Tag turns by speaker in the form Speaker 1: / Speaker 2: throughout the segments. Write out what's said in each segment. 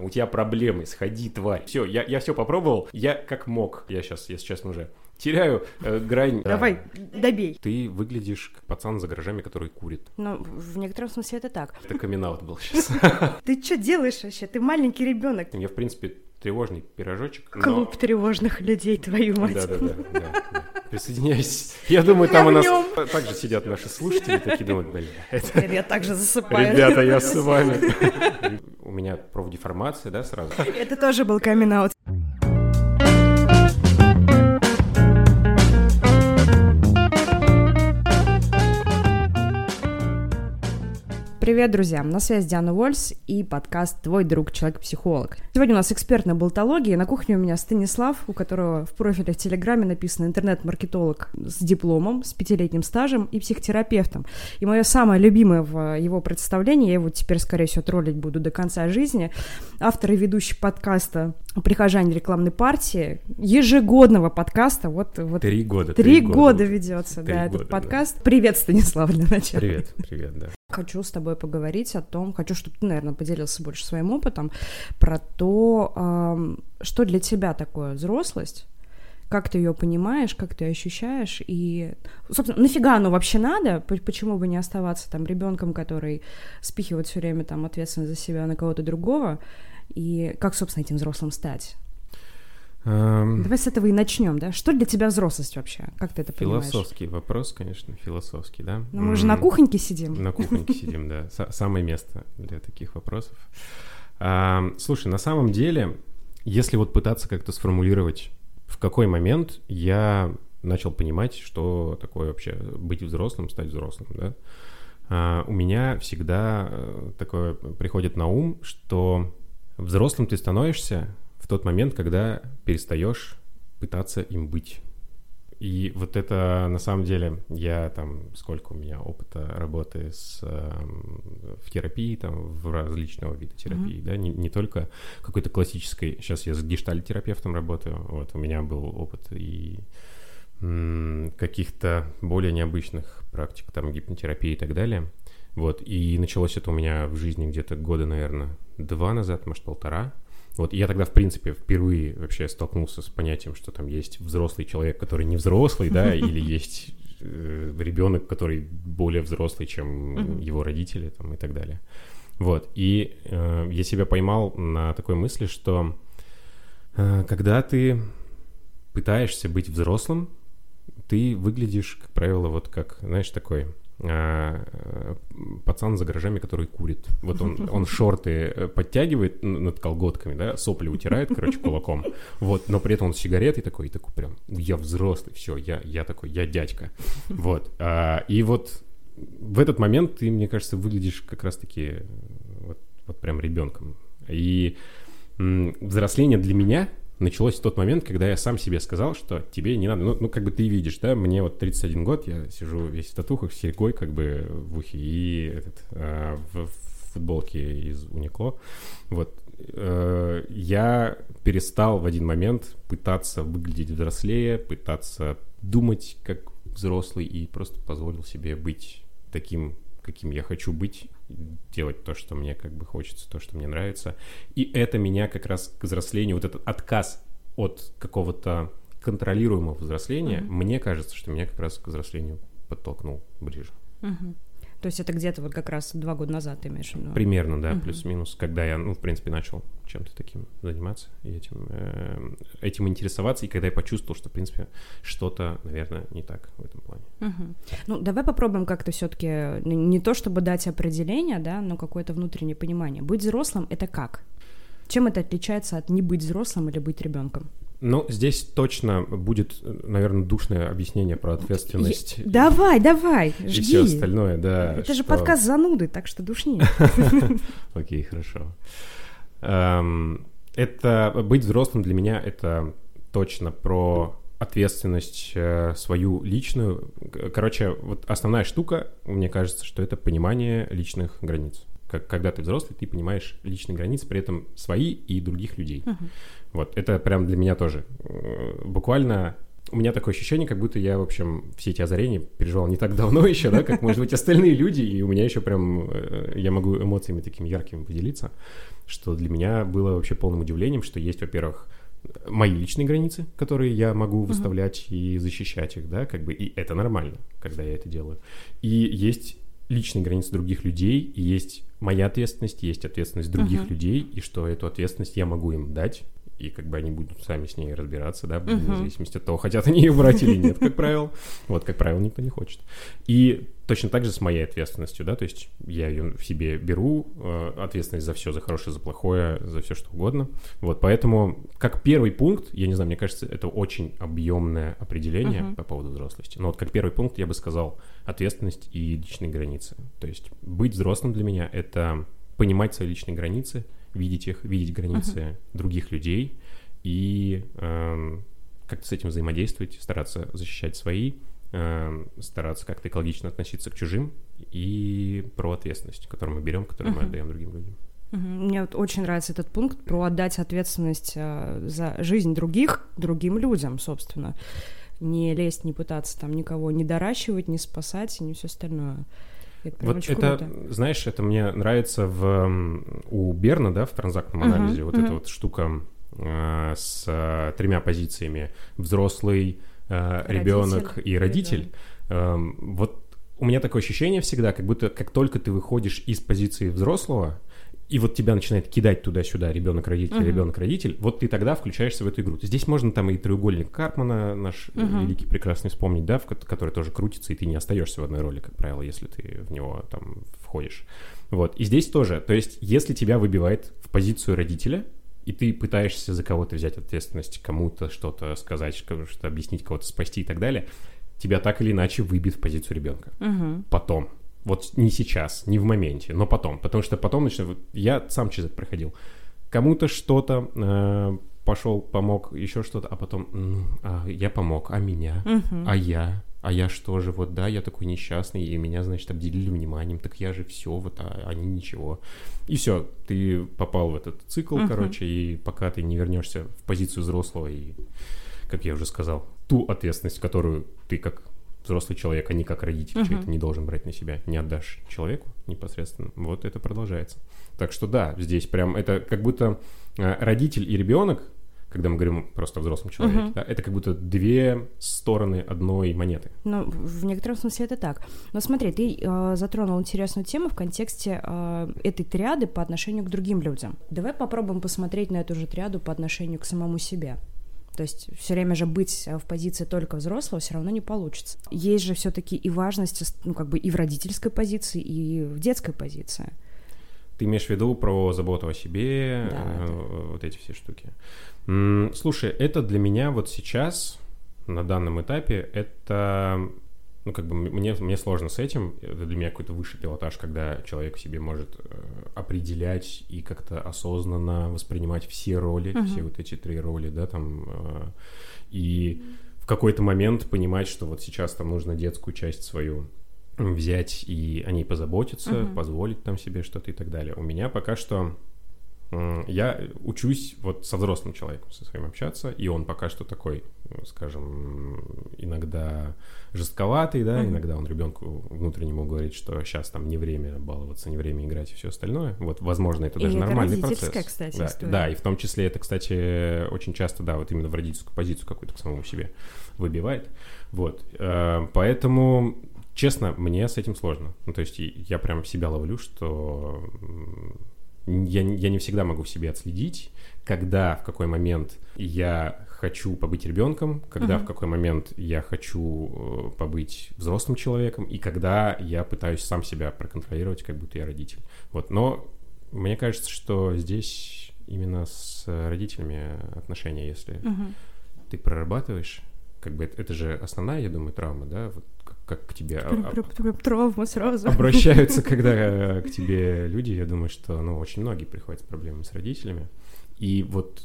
Speaker 1: у тебя проблемы, сходи, тварь. Все, я, я все попробовал, я как мог. Я сейчас, если честно, уже теряю э, грань.
Speaker 2: Давай, добей.
Speaker 1: Ты выглядишь как пацан за гаражами, который курит.
Speaker 2: Ну, в некотором смысле это так.
Speaker 1: Это камин был сейчас.
Speaker 2: Ты что делаешь вообще? Ты маленький ребенок.
Speaker 1: Я, в принципе, тревожный пирожочек.
Speaker 2: Клуб тревожных людей, твою мать.
Speaker 1: Да, Присоединяйся. Я думаю, там
Speaker 2: Я
Speaker 1: у нас также сидят наши слушатели, такие думают, бля, это...
Speaker 2: Я также засыпаю.
Speaker 1: Ребята, я с вами. У меня профдеформация, да, сразу?
Speaker 2: Это тоже был камин Привет, друзья! На связи Диана Вольс и подкаст «Твой друг, человек-психолог». Сегодня у нас экспертная болтология. На кухне у меня Станислав, у которого в профиле в Телеграме написано «интернет-маркетолог с дипломом, с пятилетним стажем и психотерапевтом». И мое самое любимое в его представлении, я его теперь, скорее всего, троллить буду до конца жизни, автор и ведущий подкаста «Прихожане рекламной партии», ежегодного подкаста, вот, вот
Speaker 1: Три года.
Speaker 2: Три года ведется,
Speaker 1: Три
Speaker 2: да,
Speaker 1: года,
Speaker 2: этот
Speaker 1: да.
Speaker 2: подкаст. Привет, Станислав, для начала.
Speaker 1: Привет, привет, да.
Speaker 2: Хочу с тобой поговорить о том, хочу, чтобы ты, наверное, поделился больше своим опытом, про то, что для тебя такое взрослость, как ты ее понимаешь, как ты ощущаешь, и, собственно, нафига оно вообще надо, почему бы не оставаться там ребенком, который спихивает все время там ответственность за себя на кого-то другого, и как, собственно, этим взрослым стать?
Speaker 1: Эм,
Speaker 2: Давай с этого и начнем, да? Что для тебя взрослость вообще? Как ты это понимаешь?
Speaker 1: Философский вопрос, конечно, философский, да?
Speaker 2: Ну, мы же на кухоньке сидим.
Speaker 1: На кухоньке сидим, да. Са- Самое место для таких вопросов. А, Слушай, на самом деле, если вот пытаться как-то сформулировать, в какой момент я начал понимать, что такое вообще быть взрослым, стать взрослым, да? А, У меня всегда э, такое приходит на ум, что взрослым ты становишься в тот момент, когда перестаешь пытаться им быть. И вот это на самом деле я там сколько у меня опыта работы с эм, в терапии там в различного вида терапии, да, не, не только какой-то классической. Сейчас я с гештальтерапевтом работаю, вот у меня был опыт и м, каких-то более необычных практик, там гипнотерапии и так далее. Вот, и началось это у меня в жизни где-то года, наверное, два назад, может, полтора. Вот, я тогда, в принципе, впервые вообще столкнулся с понятием, что там есть взрослый человек, который не взрослый, да, или есть э, ребенок, который более взрослый, чем его родители, там, и так далее. Вот, и э, я себя поймал на такой мысли, что э, когда ты пытаешься быть взрослым, ты выглядишь, как правило, вот как, знаешь, такой пацан за гаражами, который курит. Вот он, он шорты э, подтягивает над колготками, да, сопли утирает, короче, кулаком. Вот, но при этом он с сигаретой такой, и такой прям, я взрослый, все, я, я такой, я дядька. Вот. а, и вот в этот момент ты, мне кажется, выглядишь как раз-таки э, вот, вот прям ребенком. И взросление для меня началось в тот момент, когда я сам себе сказал, что тебе не надо, ну, ну, как бы ты видишь, да, мне вот 31 год, я сижу весь в татухах, с серьгой как бы в ухе и этот, а, в, в футболке из Уникло, вот, Э, я перестал в один момент пытаться выглядеть взрослее, пытаться думать как взрослый и просто позволил себе быть таким, каким я хочу быть, делать то, что мне как бы хочется, то, что мне нравится. И это меня как раз к взрослению, вот этот отказ от какого-то контролируемого взросления,
Speaker 2: Мгм.
Speaker 1: мне кажется, что меня как раз к взрослению подтолкнул ближе.
Speaker 2: Мгм. То есть это где-то вот как раз два года назад ты имеешь в виду?
Speaker 1: Примерно, да,
Speaker 2: Мгм.
Speaker 1: плюс-минус, когда я, ну, в принципе, начал чем-то таким заниматься и этим, э, этим интересоваться, и когда я почувствовал, что, в принципе, что-то, наверное, не так в этом плане.
Speaker 2: Мгм. Ну, давай попробуем как-то все-таки не то чтобы дать определение, да, но какое-то внутреннее понимание. Быть взрослым это как? Чем это отличается от не быть взрослым или быть ребенком?
Speaker 1: Ну, здесь точно будет, наверное, душное объяснение про ответственность. и-
Speaker 2: Давай, давай,
Speaker 1: И
Speaker 2: жги.
Speaker 1: все остальное, да.
Speaker 2: это же
Speaker 1: что-
Speaker 2: подкаст зануды, так что душни.
Speaker 1: Окей, хорошо. Эм, Это быть взрослым для меня это точно про ответственность э, свою личную. Короче, вот основная штука, мне кажется, что это понимание личных границ. Как, когда ты взрослый, ты понимаешь личные границы, при этом свои и других людей.
Speaker 2: Мгм.
Speaker 1: Вот, это прям для меня тоже. Э, Буквально у меня такое ощущение, как будто я, в общем, все эти озарения переживал не так давно еще, да, как, может быть, остальные люди, и у меня еще прям, э, я могу эмоциями такими яркими поделиться, что для меня было вообще полным удивлением, что есть, во-первых, мои личные границы, которые я могу выставлять uh-huh. и защищать их, да, как бы, и это нормально, когда я это делаю. И есть личные границы других людей, и есть моя ответственность, есть ответственность других uh-huh. людей, и что эту ответственность я могу им дать, и как бы они будут сами с ней разбираться, да, uh-huh. вне зависимости от того, хотят они ее брать или нет, как правило. Вот, как правило, никто не хочет. И точно так же с моей ответственностью, да, то есть я ее в себе беру, э, ответственность за все, за хорошее, за плохое, за все что угодно. Вот, поэтому как первый пункт, я не знаю, мне кажется, это очень объемное определение uh-huh. по поводу взрослости. Но вот как первый пункт я бы сказал ответственность и личные границы. То есть быть взрослым для меня — это понимать свои личные границы — видеть их, видеть границы uh-huh. других людей и э, как-то с этим взаимодействовать, стараться защищать свои, э, стараться как-то экологично относиться к чужим и про ответственность, которую мы берем, которую uh-huh. мы отдаем другим людям.
Speaker 2: Мне вот очень нравится этот пункт про отдать ответственность э, за жизнь других другим людям, собственно. Не лезть, не пытаться там никого не доращивать, не спасать и не все остальное.
Speaker 1: Это вот это, круто. знаешь, это мне нравится в, у Берна, да, в транзактном uh-huh, анализе, вот uh-huh. эта вот штука э, с э, тремя позициями взрослый, э, ребенок и родитель. Э, вот у меня такое ощущение всегда, как будто как только ты выходишь из позиции взрослого, и вот тебя начинает кидать туда-сюда ребенок-родитель, uh-huh. ребенок-родитель, вот ты тогда включаешься в эту игру. Здесь можно там и треугольник Карпмана, наш uh-huh. великий прекрасный, вспомнить, да, в, который тоже крутится, и ты не остаешься в одной роли, как правило, если ты в него там входишь. Вот, и здесь тоже, то есть, если тебя выбивает в позицию родителя, и ты пытаешься за кого-то взять ответственность, кому-то что-то сказать, что-то объяснить, кого-то спасти и так далее, тебя так или иначе выбьет в позицию ребенка. Uh-huh. Потом. Вот не сейчас, не в моменте, но потом. Потому что потом начнет... Я сам через это проходил. Кому-то что-то э, пошел, помог, еще что-то, а потом ну, а я помог, а меня, uh-huh. а я, а я что же, вот да, я такой несчастный, и меня, значит, обделили вниманием, так я же все, вот, а они ничего. И все, ты попал в этот цикл, uh-huh. короче, и пока ты не вернешься в позицию взрослого и, как я уже сказал, ту ответственность, которую ты как взрослый человек, а не как родитель, uh-huh. ты не должен брать на себя, не отдашь человеку непосредственно. Вот это продолжается. Так что да, здесь прям это как будто э, родитель и ребенок, когда мы говорим просто о взрослом человеке, uh-huh. да, это как будто две стороны одной монеты.
Speaker 2: Ну, в некотором смысле это так. Но смотри, ты э, затронул интересную тему в контексте э, этой триады по отношению к другим людям. Давай попробуем посмотреть на эту же триаду по отношению к самому себе. То есть все время же быть в позиции только взрослого все равно не получится. Есть же все-таки и важность, ну, как бы и в родительской позиции, и в детской позиции.
Speaker 1: Ты имеешь в виду про заботу о себе, да, э, да. вот эти все штуки. Слушай, это для меня вот сейчас, на данном этапе, это ну, как бы мне, мне сложно с этим. Это для меня какой-то высший пилотаж, когда человек в себе может э, определять и как-то осознанно воспринимать все роли, uh-huh. все вот эти три роли, да, там, э, и в какой-то момент понимать, что вот сейчас там нужно детскую часть свою взять и о ней позаботиться, uh-huh. позволить там себе что-то и так далее. У меня пока что я учусь вот со взрослым человеком, со своим общаться, и он пока что такой, скажем, иногда жестковатый, да, mm-hmm. иногда он ребенку внутреннему говорит, что сейчас там не время баловаться, не время играть и все остальное. Вот, возможно, это даже и нормальный процесс.
Speaker 2: кстати,
Speaker 1: да,
Speaker 2: история.
Speaker 1: да, и в том числе это, кстати, очень часто, да, вот именно в родительскую позицию какую-то к самому себе выбивает. Вот, э, поэтому честно, мне с этим сложно. Ну, то есть я прям себя ловлю, что я, я не всегда могу в себе отследить, когда, в какой момент я хочу побыть ребенком, когда, uh-huh. в какой момент я хочу э, побыть взрослым человеком, и когда я пытаюсь сам себя проконтролировать, как будто я родитель. Вот, но мне кажется, что здесь именно с родителями отношения, если uh-huh. ты прорабатываешь, как бы это, это же основная, я думаю, травма, да, вот как к тебе
Speaker 2: травма сразу
Speaker 1: обращаются, когда э, к тебе люди, я думаю, что ну очень многие приходят с проблемами с родителями. И вот,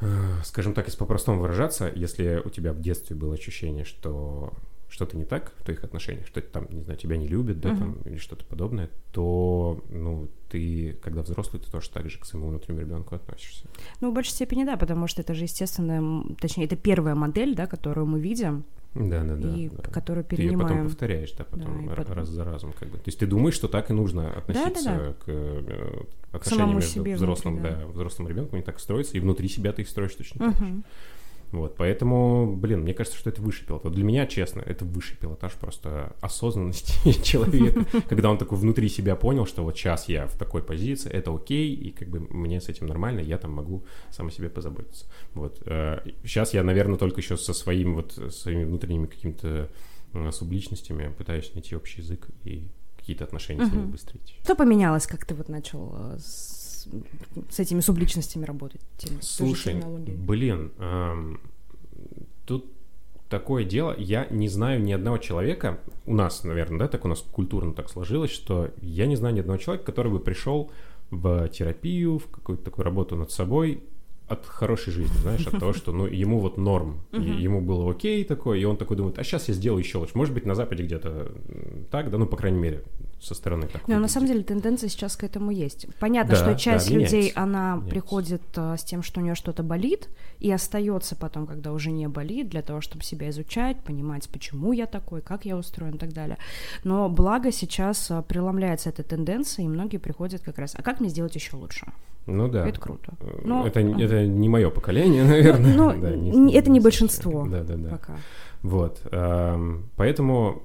Speaker 1: э, скажем так, если по-простому выражаться, если у тебя в детстве было ощущение, что что-то не так в твоих отношениях, что там, не знаю, тебя не любят, да,
Speaker 2: Мгм.
Speaker 1: там, или что-то подобное, то, ну, ты, когда взрослый, ты тоже так же к своему внутреннему ребенку относишься.
Speaker 2: Ну, в большей степени да, потому что это же естественная, м, точнее, это первая модель, да, которую мы видим
Speaker 1: Да, да, да.
Speaker 2: и
Speaker 1: да.
Speaker 2: которую
Speaker 1: Ты ее потом
Speaker 2: перенимаем.
Speaker 1: повторяешь, да, потом р-
Speaker 2: потом-
Speaker 1: раз за разом, как бы. То есть ты думаешь, что так и нужно относиться
Speaker 2: Да-да-да.
Speaker 1: к э, отношениям
Speaker 2: самому
Speaker 1: между
Speaker 2: себе
Speaker 1: взрослым,
Speaker 2: внутри, да.
Speaker 1: да, взрослым ребенком, они так строятся, и внутри себя ты их строишь точно так же. Вот, поэтому, блин, мне кажется, что это высший пилотаж. Вот для меня, честно, это высший пилотаж просто осознанности человека, когда он такой внутри себя понял, что вот сейчас я в такой позиции, это окей, и как бы мне с этим нормально, я там могу сам о себе позаботиться. Вот. Сейчас я, наверное, только еще со своим вот, своими внутренними какими-то э, субличностями пытаюсь найти общий язык и какие-то отношения с ними выстроить.
Speaker 2: Что поменялось, как ты вот начал э, с, с этими субличностями работать? же
Speaker 1: Слушай, блин, эм, тут такое дело, я не знаю ни одного человека, у нас, наверное, да, так у нас культурно так сложилось, что я не знаю ни одного человека, который бы пришел в терапию, в какую-то такую работу над собой от хорошей жизни, знаешь, от того, что, ну, ему вот норм, и ему было окей такое, и он такой думает, а сейчас я сделаю еще лучше. Может быть, на Западе где-то так, да, ну, по крайней мере, со стороны так.
Speaker 2: Но на самом деле тенденция сейчас к этому есть. Понятно,
Speaker 1: Да,
Speaker 2: что
Speaker 1: да,
Speaker 2: часть
Speaker 1: меняется,
Speaker 2: людей, она
Speaker 1: меняется.
Speaker 2: приходит э, с тем, что у нее что-то болит, и остается потом, когда уже не болит, для того, чтобы себя изучать, понимать, почему я такой, как я устроен и так далее. Но благо сейчас э, преломляется эта тенденция, и многие приходят как раз, а как мне сделать еще лучше?
Speaker 1: Ну да.
Speaker 2: Это круто.
Speaker 1: Э,
Speaker 2: Но-
Speaker 1: это, это не мое поколение, наверное.
Speaker 2: ну,
Speaker 1: Да,
Speaker 2: н- это не большинство.
Speaker 1: Да, да, да.
Speaker 2: Пока.
Speaker 1: Вот. эм, Поэтому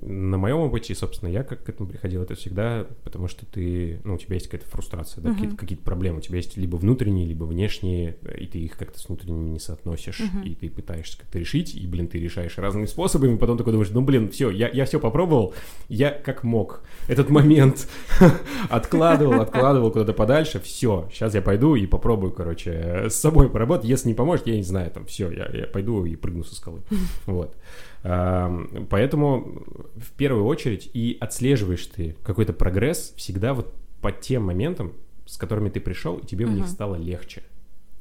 Speaker 1: на моем опыте, собственно, я как к этому приходил, это всегда потому, что ты, ну, у тебя есть какая-то фрустрация, да,
Speaker 2: Мгм.
Speaker 1: какие-то, какие-то проблемы. У тебя есть либо внутренние, либо внешние, и ты их как-то с внутренними не соотносишь,
Speaker 2: Мгм.
Speaker 1: и ты пытаешься как-то решить, и, блин, ты решаешь разными способами, потом такой думаешь, ну, блин, все, я, я все попробовал, я как мог. Этот момент откладывал, откладывал куда-то подальше, все, сейчас я пойду и попробую, короче, э, с собой поработать. Если не поможет, я не знаю, там, все, я, я пойду и прыгну со скалы. Вот. Поэтому в первую очередь и отслеживаешь ты какой-то прогресс всегда вот по тем моментам, с которыми ты пришел, и тебе в них стало легче.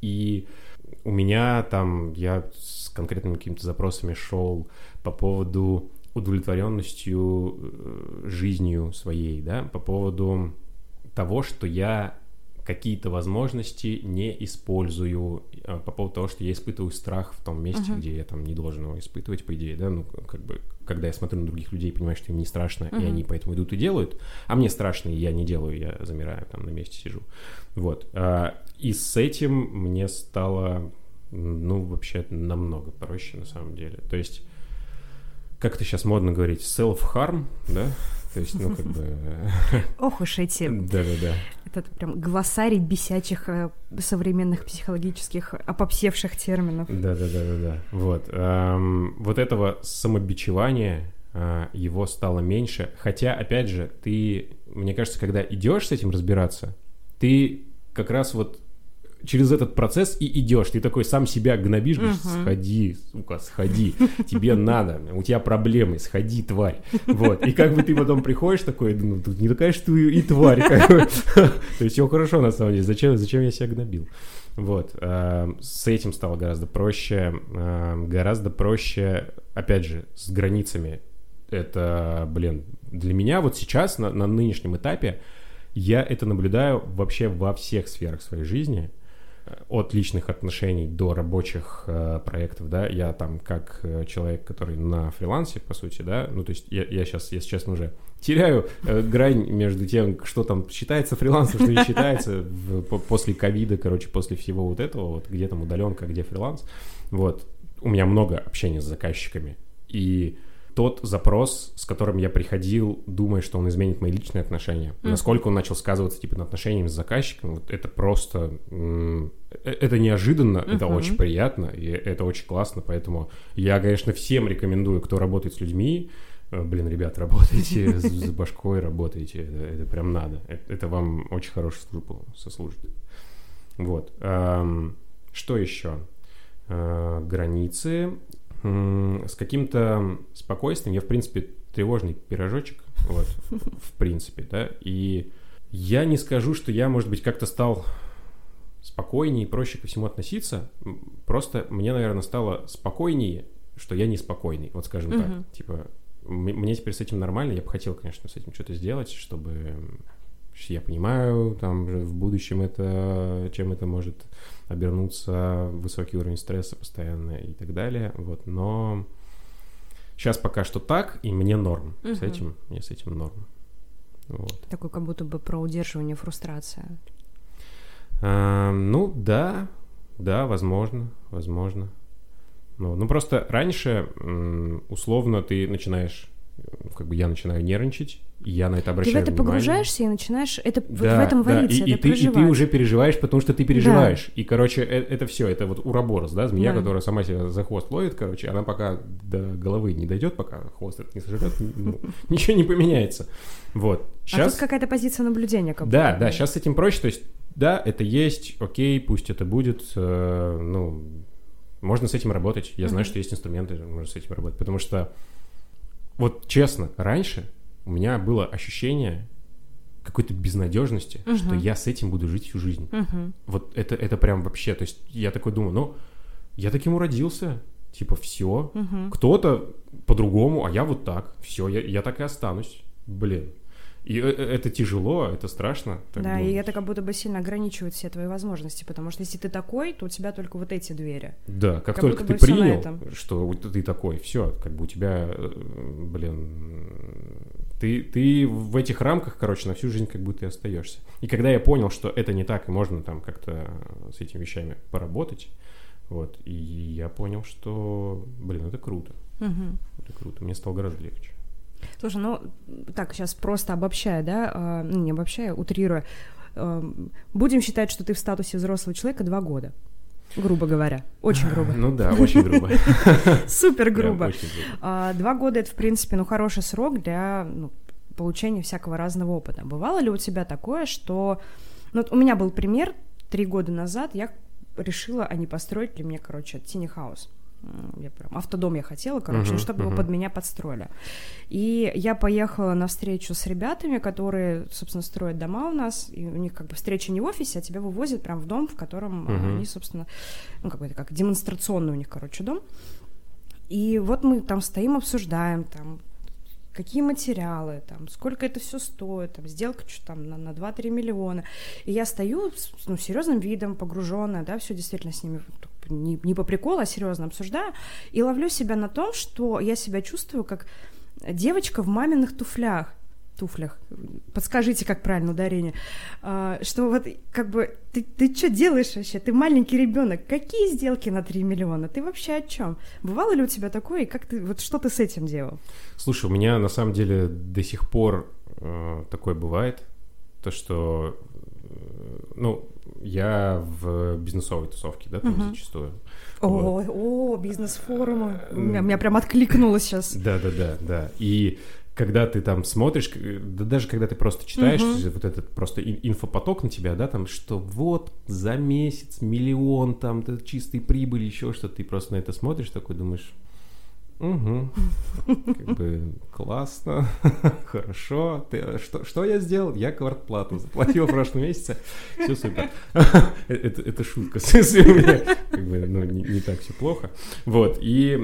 Speaker 1: И у меня там, я с конкретными какими-то запросами шел по поводу удовлетворенностью э, жизнью своей, да, по поводу того, что я какие-то возможности не использую, а, по поводу того, что я испытываю страх в том месте,
Speaker 2: Мгм.
Speaker 1: где я там не должен его испытывать, по идее, да, ну, как бы, когда я смотрю на других людей, понимаю, что им не страшно, и
Speaker 2: Мгм.
Speaker 1: они поэтому идут и делают, а мне страшно, и я не делаю, я замираю, там на месте сижу. Вот. А, И с этим мне стало, ну, вообще намного проще, на самом деле. То есть, как это сейчас модно говорить, self-harm, да? То есть, ну, как бы...
Speaker 2: Ох уж эти,
Speaker 1: Да-да-да.
Speaker 2: этот прям глоссарий бесячих э, современных психологических опопсевших терминов.
Speaker 1: Да-да-да-да-да. Вот. Вот этого самобичевания а, его стало меньше. Хотя, опять же, ты, мне кажется, когда идешь с этим разбираться, ты как раз вот через этот процесс и идешь. Ты такой сам себя гнобишь, говоришь,
Speaker 2: Мгм.
Speaker 1: сходи, сука, сходи, тебе надо, у тебя проблемы, сходи, тварь. Вот. И как бы ты потом приходишь такой, ну, тут не такая, что и тварь. То есть все хорошо, на самом деле. Зачем, зачем я себя гнобил? Вот. эм, С этим стало гораздо проще. эм, Гораздо проще, опять же, с границами. Это, блин, для меня вот сейчас, на, на нынешнем этапе, я это наблюдаю вообще во всех сферах своей жизни, от личных отношений до рабочих э, проектов, да, я там как э, человек, который на фрилансе, по сути, да, ну, то есть я, я сейчас, если честно, уже теряю э, грань между тем, что там считается фрилансом, что не считается в- по- после ковида, короче, после всего вот этого, вот где там удаленка, где фриланс, вот, у меня много общения с заказчиками, и тот запрос, с которым я приходил, думая, что он изменит мои личные отношения,
Speaker 2: Мгм.
Speaker 1: насколько он начал сказываться типа над отношениями с заказчиком, вот это просто э- это неожиданно, это
Speaker 2: Мгм.
Speaker 1: очень приятно и это очень классно, поэтому я, конечно, всем рекомендую, кто работает с людьми, э, блин, ребят, работайте с, башкой, работайте, это, это прям надо, это, это вам очень хорошую службу сослужит. Вот. Что еще? А, границы. С каким-то спокойствием. Я, в принципе, тревожный пирожочек. Вот, в принципе, да. И я не скажу, что я, может быть, как-то стал спокойнее и проще ко всему относиться. Просто мне, наверное, стало спокойнее что я неспокойный, вот скажем так. Типа, мне теперь с этим нормально, я бы хотел, конечно, с этим что-то сделать, чтобы что я понимаю, там же в будущем это, чем это может обернуться, высокий уровень стресса постоянно и так далее, вот, но сейчас пока что так, и мне норм с
Speaker 2: Мгм.
Speaker 1: этим, мне с этим норм, вот.
Speaker 2: Такой как будто бы про удерживание фрустрация.
Speaker 1: А, ну, да, да, возможно, возможно. Ну, ну, просто раньше, условно, ты начинаешь, как бы я начинаю нервничать, и я на это
Speaker 2: Ты в
Speaker 1: обращаю
Speaker 2: это
Speaker 1: внимание.
Speaker 2: погружаешься и начинаешь это вот
Speaker 1: Да,
Speaker 2: в этом
Speaker 1: да,
Speaker 2: вариться,
Speaker 1: и, и
Speaker 2: это
Speaker 1: ты, и ты уже переживаешь, потому что ты переживаешь. И, короче, э- это, все, это вот уроборос, да, змея,
Speaker 2: Да.
Speaker 1: которая сама себя за хвост ловит, короче, она пока до головы не дойдет, пока хвост не сожрет, ну, ничего не поменяется. Вот.
Speaker 2: А тут какая-то позиция наблюдения. Как
Speaker 1: Да, да, сейчас с этим проще, то есть, да, это есть, окей, пусть это будет, э, ну, можно с этим работать. Я знаю, что есть инструменты, можно с этим работать, потому что, вот честно, раньше у меня было ощущение какой-то безнадежности,
Speaker 2: Мгм.
Speaker 1: что я с этим буду жить всю жизнь.
Speaker 2: Мгм.
Speaker 1: Вот это, это прям вообще, то есть я такой думаю, ну, я таким уродился, типа, все,
Speaker 2: Мгм.
Speaker 1: кто-то по-другому, а я вот так, все, я, я так и останусь, блин. И э- э- это тяжело, это страшно.
Speaker 2: Да, и
Speaker 1: думать.
Speaker 2: это как будто бы сильно ограничивает все твои возможности, потому что если ты такой, то у тебя только вот эти двери.
Speaker 1: Да, как,
Speaker 2: как
Speaker 1: только ты принял, что ты такой, все, как бы у тебя, э, блин, ты, ты в этих рамках, короче, на всю жизнь как будто и остаешься. И когда я понял, что это не так, и можно там как-то с этими вещами поработать, вот, и я понял, что, блин, это круто,
Speaker 2: Мгм.
Speaker 1: это круто, мне стало гораздо легче.
Speaker 2: Слушай, ну так, сейчас просто обобщая, да, ну не обобщая, утрируя, эм, будем считать, что ты в статусе взрослого человека два года, грубо говоря, очень грубо,
Speaker 1: Ну да, очень грубо.
Speaker 2: супер грубо. А, Два года это, в принципе, ну, хороший срок для ну, получения всякого разного опыта. Бывало ли у тебя такое, что... Ну, вот у меня был пример. Три года назад я решила, а не построить ли мне, короче, тини хаус. Я прям автодом я хотела, короче, ну, чтобы его
Speaker 1: мгм.
Speaker 2: под меня подстроили. И я поехала на встречу с ребятами, которые, собственно, строят дома у нас, и у них как бы встреча не в офисе, а тебя вывозят прям в дом, в котором
Speaker 1: Мгм.
Speaker 2: они, собственно, ну, как бы это как демонстрационный у них, короче, дом. И вот мы там стоим, обсуждаем, там, какие материалы, там, сколько это все стоит, там, сделка что там на, на 2-3 миллиона. И я стою с ну, серьезным видом, погруженная, да, все действительно с ними не, не по приколу, а серьезно обсуждаю, и ловлю себя на том, что я себя чувствую как девочка в маминых туфлях туфлях. Подскажите, как правильно ударение. А, что вот как бы ты, ты что делаешь вообще? Ты маленький ребенок. Какие сделки на 3 миллиона? Ты вообще о чем? Бывало ли у тебя такое? И как ты вот что ты с этим делал?
Speaker 1: Слушай, у меня на самом деле до сих пор э, такое бывает, то что, э, ну, я в бизнесовой тусовке, да, там
Speaker 2: Мгм.
Speaker 1: зачастую.
Speaker 2: О,
Speaker 1: Вот.
Speaker 2: о, бизнес-форумы. У меня, меня прям откликнулось сейчас.
Speaker 1: Да, да, да, да. И когда ты там смотришь, к- да даже когда ты просто читаешь
Speaker 2: Мгм.
Speaker 1: вот этот просто ин- инфопоток на тебя, да, там, что вот за месяц миллион там чистой прибыли, еще что-то, ты просто на это смотришь, такой думаешь, угу, как бы классно, хорошо, ты, что, что я сделал? Я квартплату заплатил в прошлом месяце, все супер. Это, это шутка, как бы, ну, не, не так все плохо. Вот, и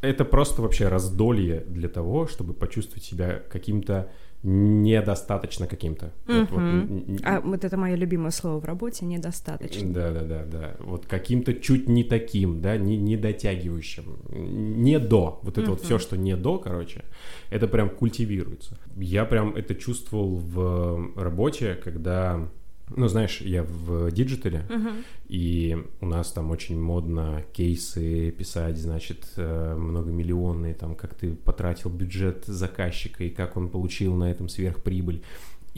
Speaker 1: это просто вообще раздолье для того, чтобы почувствовать себя каким-то недостаточно каким-то. Вот- вот, н-
Speaker 2: А вот это мое любимое слово в работе недостаточно.
Speaker 1: да, да, да, да. Вот каким-то чуть не таким, да, не, не дотягивающим. Не до. Вот это вот
Speaker 2: Мгм.
Speaker 1: все, что не до, короче, это прям культивируется. Я прям это чувствовал в работе, когда. Ну, знаешь, я в digital е,
Speaker 2: Мгм.
Speaker 1: и у нас там очень модно кейсы писать, значит, э, многомиллионные, там, как ты потратил бюджет заказчика и как он получил на этом сверхприбыль.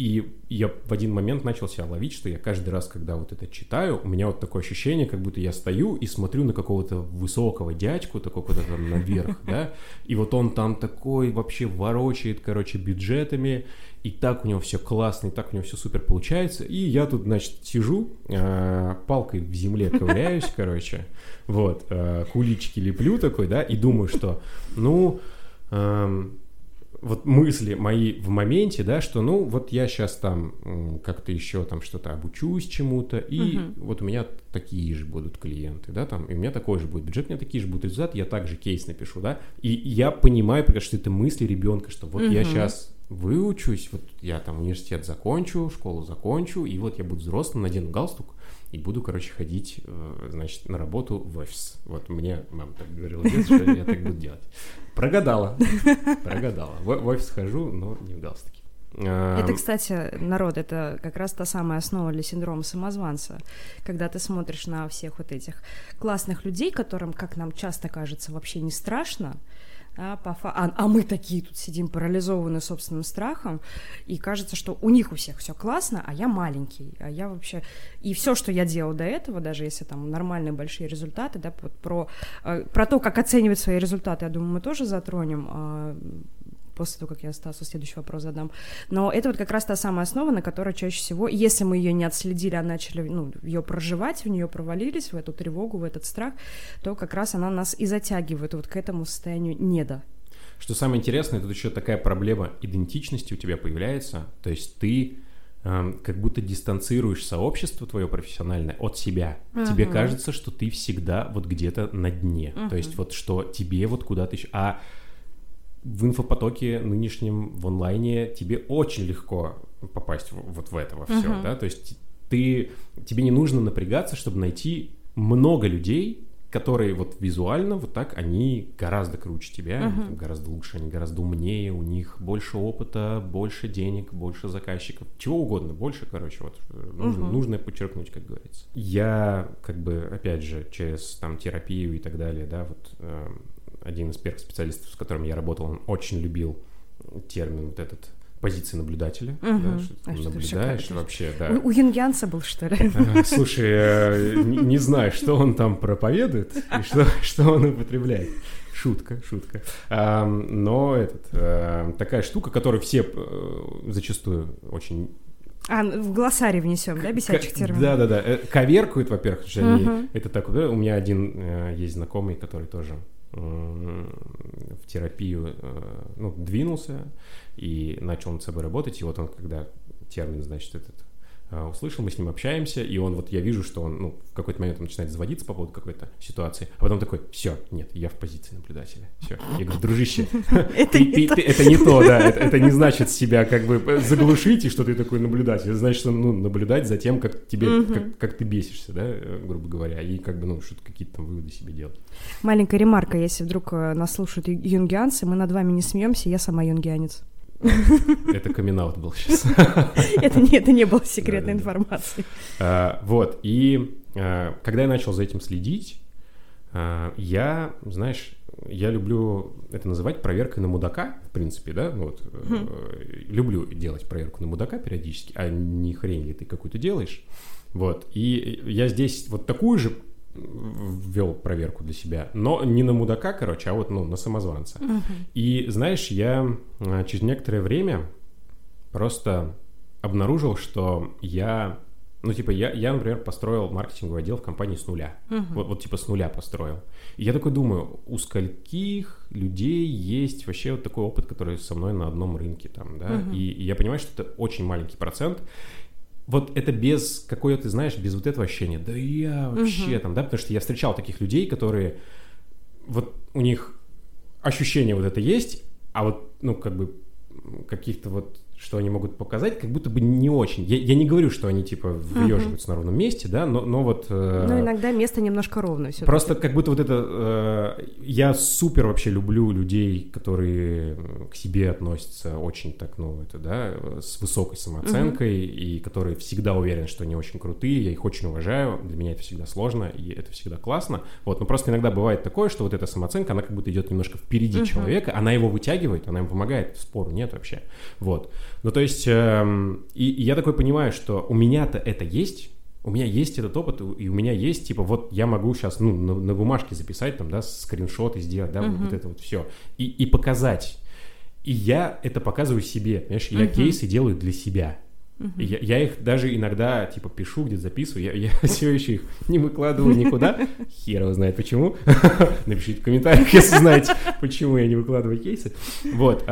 Speaker 1: И я в один момент начал себя ловить, что я каждый раз, когда вот это читаю, у меня вот такое ощущение, как будто я стою и смотрю на какого-то высокого дядьку, такой куда-то там наверх, да, и вот он там такой вообще ворочает, короче, бюджетами, и так у него все классно, и так у него все супер получается, и я тут, значит, сижу, э, палкой в земле ковыряюсь, короче, вот, э, кулички леплю такой, да, и думаю, что, ну, вот мысли мои в моменте, да, что ну вот я сейчас там как-то еще там что-то обучусь чему-то, и угу. вот у меня такие же будут клиенты, да, там, и у меня такой же будет бюджет, у меня такие же будут результаты, я также кейс напишу, да, и я понимаю, что это мысли ребенка, что вот угу. я сейчас выучусь, вот я там университет закончу, школу закончу, и вот я буду взрослым, надену галстук, и буду, короче, ходить, э, значит, на работу в офис. Вот мне мама так говорила, что я так буду делать. Прогадала, прогадала. В офис хожу, но не в галстуке.
Speaker 2: Это, кстати, народ, это как раз та самая основа для синдрома самозванца, когда ты смотришь на всех вот этих классных людей, которым, как нам часто кажется, вообще не страшно, а, по фа... а, а мы такие тут сидим парализованы собственным страхом, и кажется, что у них у всех все классно, а я маленький, а я вообще... И все, что я делал до этого, даже если там нормальные большие результаты, да, вот про, э, про то, как оценивать свои результаты, я думаю, мы тоже затронем. После того, как я Стасу следующий вопрос задам. Но это вот как раз та самая основа, на которой чаще всего, если мы ее не отследили, а начали ну, ее проживать, в нее провалились, в эту тревогу, в этот страх, то как раз она нас и затягивает вот к этому состоянию неда.
Speaker 1: Что самое интересное, тут еще такая проблема идентичности у тебя появляется, то есть ты эм, как будто дистанцируешь сообщество твое профессиональное от себя. Uh-huh. Тебе кажется, что ты всегда вот где-то на дне. Uh-huh. То есть вот что тебе вот куда-то еще... А в инфопотоке нынешнем в онлайне тебе очень легко попасть в, вот в это во все, uh-huh. да, то есть ты, тебе не нужно напрягаться, чтобы найти много людей, которые вот визуально вот так, они гораздо круче тебя, uh-huh. они гораздо лучше, они гораздо умнее, у них больше опыта, больше денег, больше заказчиков, чего угодно, больше, короче, вот нужно, uh-huh. нужно подчеркнуть, как говорится. Я как бы, опять же, через там терапию и так далее, да, вот э, один из первых специалистов, с которым я работал, он очень любил термин вот этот позиции наблюдателя. Угу. Да, что а наблюдаешь что вообще, да.
Speaker 2: У, у Юнгянца был, что ли?
Speaker 1: Слушай, э, не, не знаю, что он там проповедует и что, что он употребляет. Шутка, шутка. А, но этот, а, такая штука, которую все а, зачастую очень
Speaker 2: а, в глоссарий внесем, да, бесячих терминов?
Speaker 1: Да, да, да. Коверкуют, во-первых, что uh-huh. они, это так, да, у меня один э, есть знакомый, который тоже в терапию э, ну, двинулся и начал над собой работать. И вот он, когда термин, значит, этот услышал, мы с ним общаемся, и он вот, я вижу, что он, ну, в какой-то момент он начинает заводиться по поводу какой-то ситуации, а потом такой, все, нет, я в позиции наблюдателя, все. Я говорю, дружище, это не то, да, это не значит себя как бы заглушить, и что ты такой наблюдатель, это значит, ну, наблюдать за тем, как тебе, как ты бесишься, да, грубо говоря, и как бы, ну, что-то какие-то там выводы себе делать.
Speaker 2: Маленькая ремарка, если вдруг э, нас слушают юнгианцы, мы над вами не смеемся, я сама юнгианец.
Speaker 1: Это камин был сейчас.
Speaker 2: Это не, это не было секретной информацией.
Speaker 1: А, вот, и а, когда я начал за этим следить, а, я, знаешь, я люблю это называть проверкой на мудака, в принципе, да, вот. Э, люблю делать проверку на мудака периодически, а не хрень ли ты какую-то делаешь, вот, и я здесь вот такую же ввел проверку для себя, но не на мудака, короче, а вот ну, на самозванца. Uh-huh. И знаешь, я а, через некоторое время просто обнаружил, что я, ну типа я, я например, построил маркетинговый отдел в компании с нуля, uh-huh. вот, вот типа с нуля построил. И я такой думаю, у скольких людей есть вообще вот такой опыт, который со мной на одном рынке там, да, uh-huh. и, и я понимаю, что это очень маленький процент вот это без какой-то, знаешь, без вот этого ощущения, да я вообще угу. там, да, потому что я встречал таких людей, которые вот у них ощущение вот это есть, а вот, ну, как бы каких-то вот что они могут показать, как будто бы не очень. Я, я не говорю, что они типа въеживаются uh-huh. на ровном месте, да, но, но вот...
Speaker 2: Э, но иногда место немножко ровное все
Speaker 1: Просто как будто вот это... Э, я супер вообще люблю людей, которые к себе относятся очень так, ну, это, да, с высокой самооценкой, uh-huh. и которые всегда уверены, что они очень крутые, я их очень уважаю, для меня это всегда сложно, и это всегда классно. Вот, но просто иногда бывает такое, что вот эта самооценка, она как будто идет немножко впереди uh-huh. человека, она его вытягивает, она ему помогает, спору нет вообще. Вот. Ну, то есть, эм, и, и я такой понимаю, что у меня-то это есть, у меня есть этот опыт, и у меня есть, типа, вот я могу сейчас, ну, на, на бумажке записать, там, да, скриншоты сделать, да, uh-huh. вот это вот все, и, и показать. И я это показываю себе, понимаешь, я uh-huh. кейсы делаю для себя. Uh-huh. Я, я их даже иногда, типа, пишу, где-то записываю, я, я все еще их не выкладываю никуда, хер его знает почему, напишите в комментариях, если знаете, почему я не выкладываю кейсы, вот,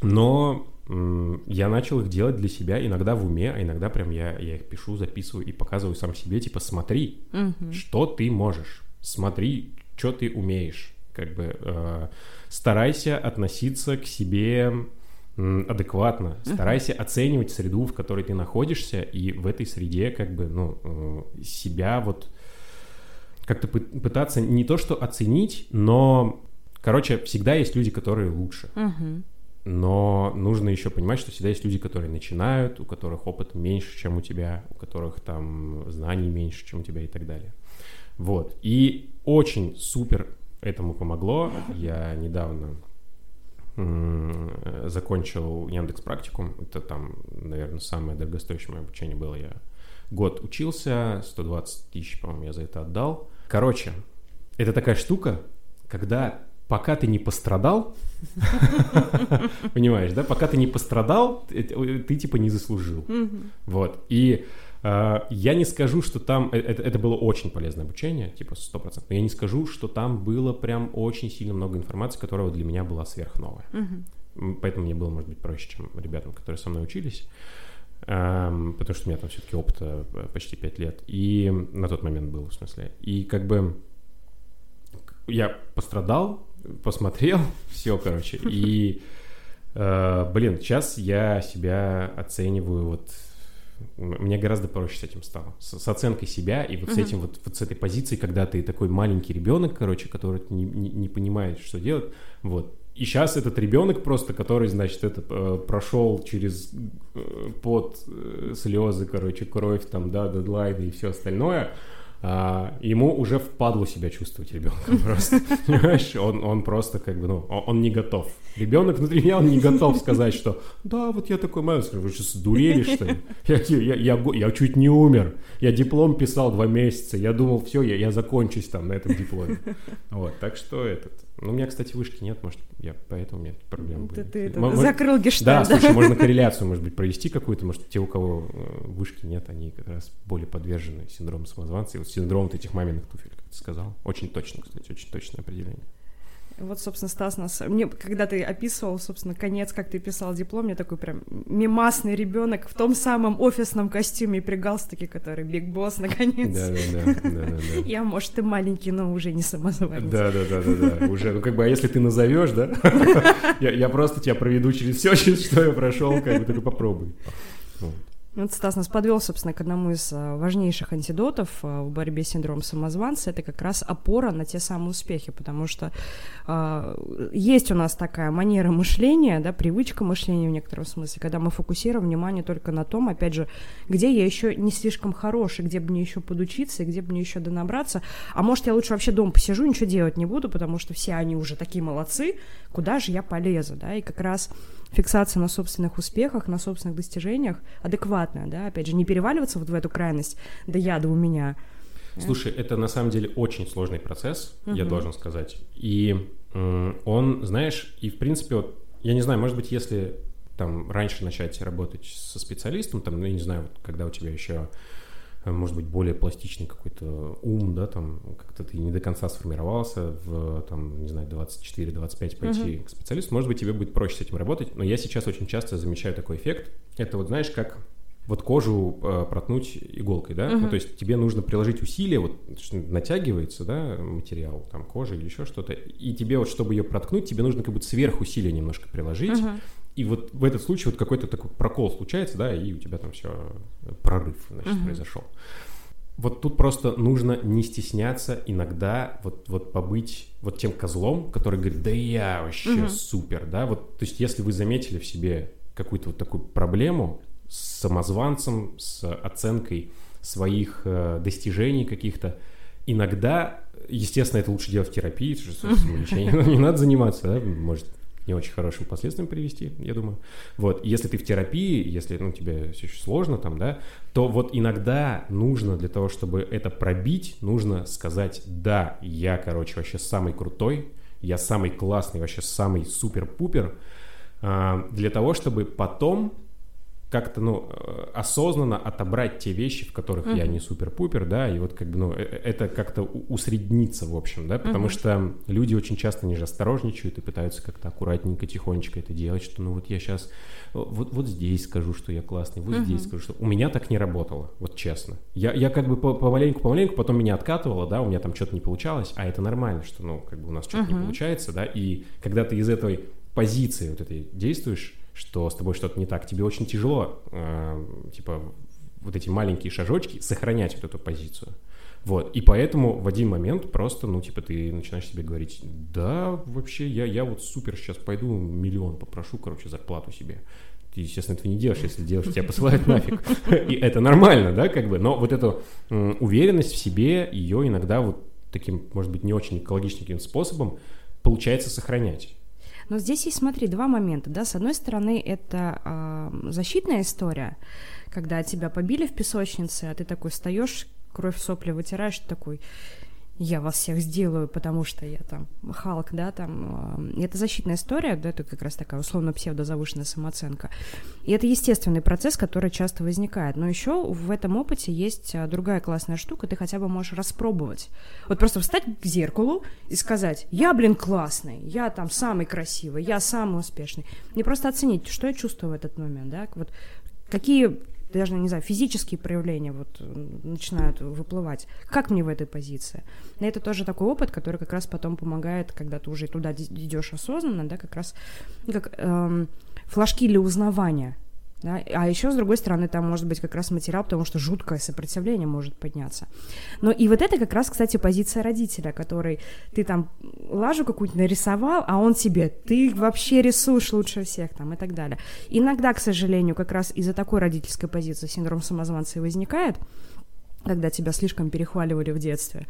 Speaker 1: Но я начал их делать для себя иногда в уме, а иногда прям я, я их пишу, записываю и показываю сам себе, типа, смотри,
Speaker 2: Мгм.
Speaker 1: что ты можешь, смотри, что ты умеешь, как бы э, старайся относиться к себе адекватно, старайся оценивать среду, в которой ты находишься, и в этой среде как бы, ну, э, себя вот как-то пы- пытаться не то что оценить, но, короче, всегда есть люди, которые лучше.
Speaker 2: Мгм.
Speaker 1: Но нужно еще понимать, что всегда есть люди, которые начинают, у которых опыт меньше, чем у тебя, у которых там знаний меньше, чем у тебя и так далее. Вот. И очень супер этому помогло. Я недавно закончил Яндекс практикум. Это там, наверное, самое дорогостоящее мое обучение было. Я год учился, 120 тысяч, по-моему, я за это отдал. Короче, это такая штука, когда пока ты не пострадал, понимаешь, да, пока ты не пострадал, ты, ты, типа не заслужил. Вот. И э, я не скажу, что там... э, Это, это было очень полезное обучение, типа 100%. Но я не скажу, что там было прям очень сильно много информации, которая для меня была сверхновая. Поэтому мне было, может быть, проще, чем ребятам, которые со мной учились. Эм, потому что у меня там все-таки опыта э, почти 5 лет. И на тот момент был, в смысле. И как бы я пострадал, посмотрел, все, короче. И, э, блин, сейчас я себя оцениваю вот... Мне гораздо проще с этим стало. С, с оценкой себя и вот с
Speaker 2: Мгм.
Speaker 1: этим вот, вот с этой позиции, когда ты такой маленький ребенок, короче, который не, не- не понимает, что делать. Вот. И сейчас этот ребенок просто, который, значит, это э, прошел через э, пот, э, слезы, короче, кровь, там, да, дедлайны и все остальное, а, ему уже впадло себя чувствовать ребенком просто. Понимаешь, он, он просто как бы, ну, он, не готов. Ребенок внутри меня, он не готов сказать, что да, вот я такой мальчик, вы сейчас дурели, что ли? Я, я, я, я чуть не умер. Я диплом писал два месяца. Я думал, все, я, я закончусь там на этом дипломе. Вот, так что этот... Ну, у меня, кстати, вышки нет, может, я поэтому у меня проблемы
Speaker 2: Ты,
Speaker 1: были.
Speaker 2: ты это
Speaker 1: Мо- мо-
Speaker 2: закрыл
Speaker 1: да,
Speaker 2: гештальт,
Speaker 1: слушай, можно корреляцию, может быть, провести какую-то, может, те, у кого э, вышки нет, они как раз более подвержены синдрому самозванца. И вот синдром вот этих маминых туфель, как ты сказал. Очень точно, кстати, очень точное определение.
Speaker 2: Вот, собственно, Стас нас... Мне, когда ты описывал, собственно, конец, как ты писал диплом, мне такой прям мимасный ребенок в том самом офисном костюме при галстуке, который Биг Босс, наконец.
Speaker 1: Да, да, да, да, да.
Speaker 2: Я, может, и маленький, но уже не самозванец.
Speaker 1: Да, да, да, да, да. Уже, ну как бы, а если ты назовешь, да, я, я просто тебя проведу через все, через что я прошел, как бы только попробуй. Вот.
Speaker 2: Стас нас подвел, собственно, к одному из а, важнейших антидотов а, в борьбе с синдромом самозванца. Это как раз опора на те самые успехи, потому что а, есть у нас такая манера мышления, да, привычка мышления в некотором смысле, когда мы фокусируем внимание только на том, опять же, где я еще не слишком хороший, где бы мне еще подучиться и где бы мне еще донабраться. А может, я лучше вообще дома посижу, ничего делать не буду, потому что все они уже такие молодцы, куда же я полезу, да, и как раз фиксация на собственных успехах, на собственных достижениях адекватная, да, опять же, не переваливаться вот в эту крайность, да я, да у меня.
Speaker 1: Слушай, это на самом деле очень сложный процесс, я
Speaker 2: Мгм.
Speaker 1: должен сказать. И он, знаешь, и в принципе, вот, я не знаю, может быть, если там раньше начать работать со специалистом, там, ну, я не знаю, вот, когда у тебя еще э, может быть, более пластичный какой-то ум, да, там, как-то ты не до конца сформировался в, там, не знаю, 24-25 пойти к специалисту, может быть, тебе будет проще с этим работать, но я сейчас очень часто замечаю такой эффект, это вот, знаешь, как вот кожу э, проткнуть иголкой, да, ну,
Speaker 2: Мгм.
Speaker 1: то есть тебе нужно приложить усилия, вот натягивается, да, материал, там, кожа или еще что-то, и тебе вот, чтобы ее проткнуть, тебе нужно как будто сверхусилия немножко приложить,
Speaker 2: Мгм.
Speaker 1: И вот в этот случай вот какой-то такой прокол случается, да, и у тебя там все прорыв, значит,
Speaker 2: Мгм.
Speaker 1: произошел. Вот тут просто нужно не стесняться иногда вот, вот побыть вот тем козлом, который говорит, да я вообще
Speaker 2: Мгм.
Speaker 1: супер, да, вот, то есть если вы заметили в себе какую-то вот такую проблему с самозванцем, с оценкой своих э, достижений каких-то, иногда, естественно, это лучше делать в терапии, потому что собственным лечением не надо заниматься, да, может не очень хорошим последствиям привести, я думаю. Вот, если ты в терапии, если, ну, тебе все еще сложно там, да, то вот иногда нужно для того, чтобы это пробить, нужно сказать, да, я, короче, вообще самый крутой, я самый классный, вообще самый супер-пупер, а, для того, чтобы потом как-то, ну, э, осознанно отобрать те вещи, в которых uh-huh. я не супер-пупер, да, и вот как бы, ну, э, э, это как-то усредниться, в общем, да, потому uh-huh. что люди очень часто, они же осторожничают и пытаются как-то аккуратненько, тихонечко это делать, что, ну, вот я сейчас вот, вот здесь скажу, что я классный, вот uh-huh. здесь скажу, что... У меня так не работало, вот честно. Я, я как бы помаленьку-помаленьку, потом меня откатывало, да, у меня там что-то не получалось, а это нормально, что, ну, как бы у нас что-то uh-huh. не получается, да, и когда ты из этой позиции вот этой действуешь, что с тобой что-то не так, тебе очень тяжело, э, типа, вот эти маленькие шажочки сохранять вот эту позицию. Вот, и поэтому в один момент просто, ну, типа, ты начинаешь себе говорить, да, вообще, я, я вот супер сейчас пойду миллион попрошу, короче, зарплату себе. Ты, естественно, этого не делаешь, если делаешь, тебя посылают нафиг. И это нормально, да, как бы, но вот эту уверенность в себе, ее иногда вот таким, может быть, не очень экологичным способом получается сохранять.
Speaker 2: Но здесь есть, смотри, два момента, да, с одной стороны, это э, защитная история, когда тебя побили в песочнице, а ты такой встаешь, кровь сопли вытираешь, такой, я вас всех сделаю, потому что я там Халк, да, там. И это защитная история, да, это как раз такая условно псевдозавышенная самооценка. И это естественный процесс, который часто возникает. Но еще в этом опыте есть а, другая классная штука, ты хотя бы можешь распробовать. Вот просто встать к зеркалу и сказать, я, блин, классный, я там самый красивый, я самый успешный. Не просто оценить, что я чувствую в этот момент, да, вот какие даже, не знаю, физические проявления вот э, начинают выплывать. Как мне в этой позиции? И это тоже такой опыт, который как раз потом помогает, когда ты уже туда идешь осознанно, да, как раз как эм, флажки для узнавания – да? А еще, с другой стороны, там может быть как раз материал, потому что жуткое сопротивление может подняться. Но и вот это как раз, кстати, позиция родителя, который ты там лажу какую-нибудь нарисовал, а он тебе, ты вообще рисуешь лучше всех там и так далее. Иногда, к сожалению, как раз из-за такой родительской позиции синдром самозванца и возникает, когда тебя слишком перехваливали в детстве.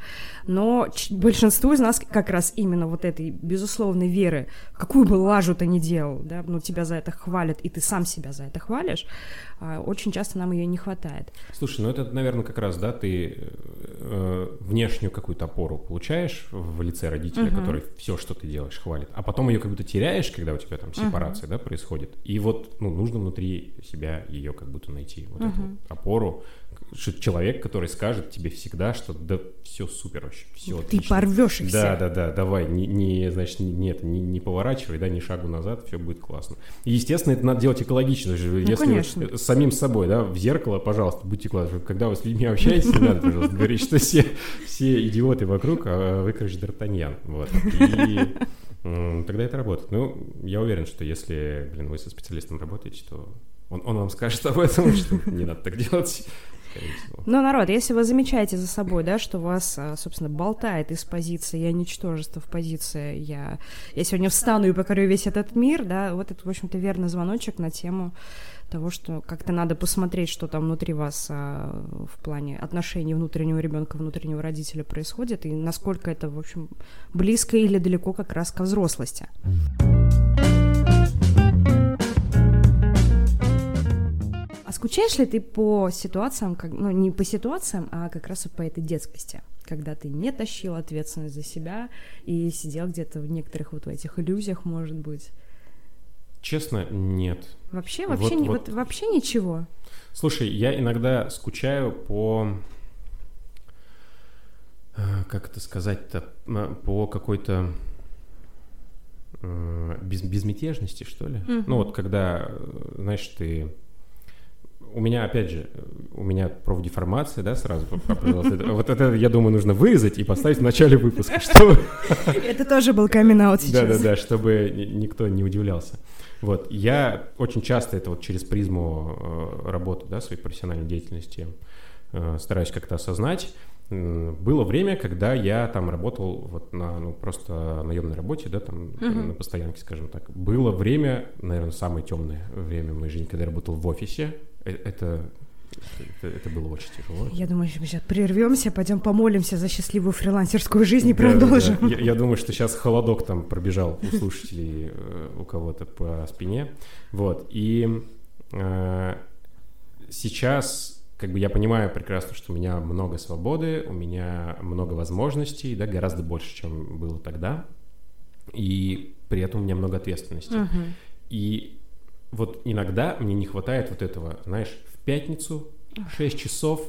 Speaker 2: Но большинству из нас как раз именно вот этой безусловной веры, какую бы лажу ты ни делал, да, ну тебя за это хвалят, и ты сам себя за это хвалишь, а, очень часто нам ее не хватает.
Speaker 1: Слушай, ну это, наверное, как раз, да, ты э, внешнюю какую-то опору получаешь в лице родителя, uh-huh. который все, что ты делаешь, хвалит, а потом ее как будто теряешь, когда у тебя там сепарация, uh-huh. да, происходит, и вот, ну, нужно внутри себя ее как будто найти, вот uh-huh. эту опору, человек, который скажет тебе всегда, что да все супер вообще, все
Speaker 2: Ты отлично. порвешь их
Speaker 1: Да, да, да, давай, не, не значит, не, нет, не, не поворачивай, да, ни шагу назад, все будет классно. И, естественно, это надо делать экологично. Ну, если конечно. с самим собой, да, в зеркало, пожалуйста, будьте классны. Когда вы с людьми общаетесь, не надо, пожалуйста, говорить, что все, все идиоты вокруг, а вы, короче, Д'Артаньян. Вот. И тогда это работает. Ну, я уверен, что если, блин, вы со специалистом работаете, то он, он вам скажет об этом, что не надо так делать
Speaker 2: Но, народ, если вы замечаете за собой, да, что вас, а, собственно, болтает из позиции «я ничтожество» в позиции «я, я сегодня встану и покорю весь этот мир», да, вот это, в общем-то, верный звоночек на тему того, что как-то надо посмотреть, что там внутри вас а, в плане отношений внутреннего ребенка, внутреннего родителя происходит, и насколько это, в общем, близко или далеко как раз ко взрослости. А скучаешь ли ты по ситуациям, как, ну не по ситуациям, а как раз по этой детскости, когда ты не тащил ответственность за себя и сидел где-то в некоторых вот в этих иллюзиях, может быть?
Speaker 1: Честно, нет.
Speaker 2: Вообще, вообще, вот, не, вот, вот вообще ничего.
Speaker 1: Слушай, я иногда скучаю по э, как это сказать-то, по какой-то э, без, безмятежности, что ли. Mm-hmm. Ну вот когда, э, знаешь, ты у меня, опять же, у меня профдеформация, да, сразу. Вот это, я думаю, нужно вырезать и поставить в начале выпуска, чтобы...
Speaker 2: Это тоже был камин сейчас.
Speaker 1: Да-да-да, чтобы никто не удивлялся. Вот, я очень часто это вот через призму э, работы, да, своей профессиональной деятельности э, стараюсь как-то осознать. Было время, когда я там работал вот на, ну, просто наемной работе, да, там, uh-huh. на постоянке, скажем так. Было время, наверное, самое темное время в моей жизни, когда я работал в офисе, это, это, это было очень тяжело.
Speaker 2: Я думаю, мы сейчас прервемся, пойдем помолимся за счастливую фрилансерскую жизнь и да, продолжим.
Speaker 1: Да. Я, я думаю, что сейчас холодок там пробежал у слушателей, э, у кого-то по спине. Вот. И э, сейчас как бы я понимаю прекрасно, что у меня много свободы, у меня много возможностей, да, гораздо больше, чем было тогда. И при этом у меня много ответственности. Uh-huh. И вот иногда мне не хватает вот этого, знаешь, в пятницу 6 часов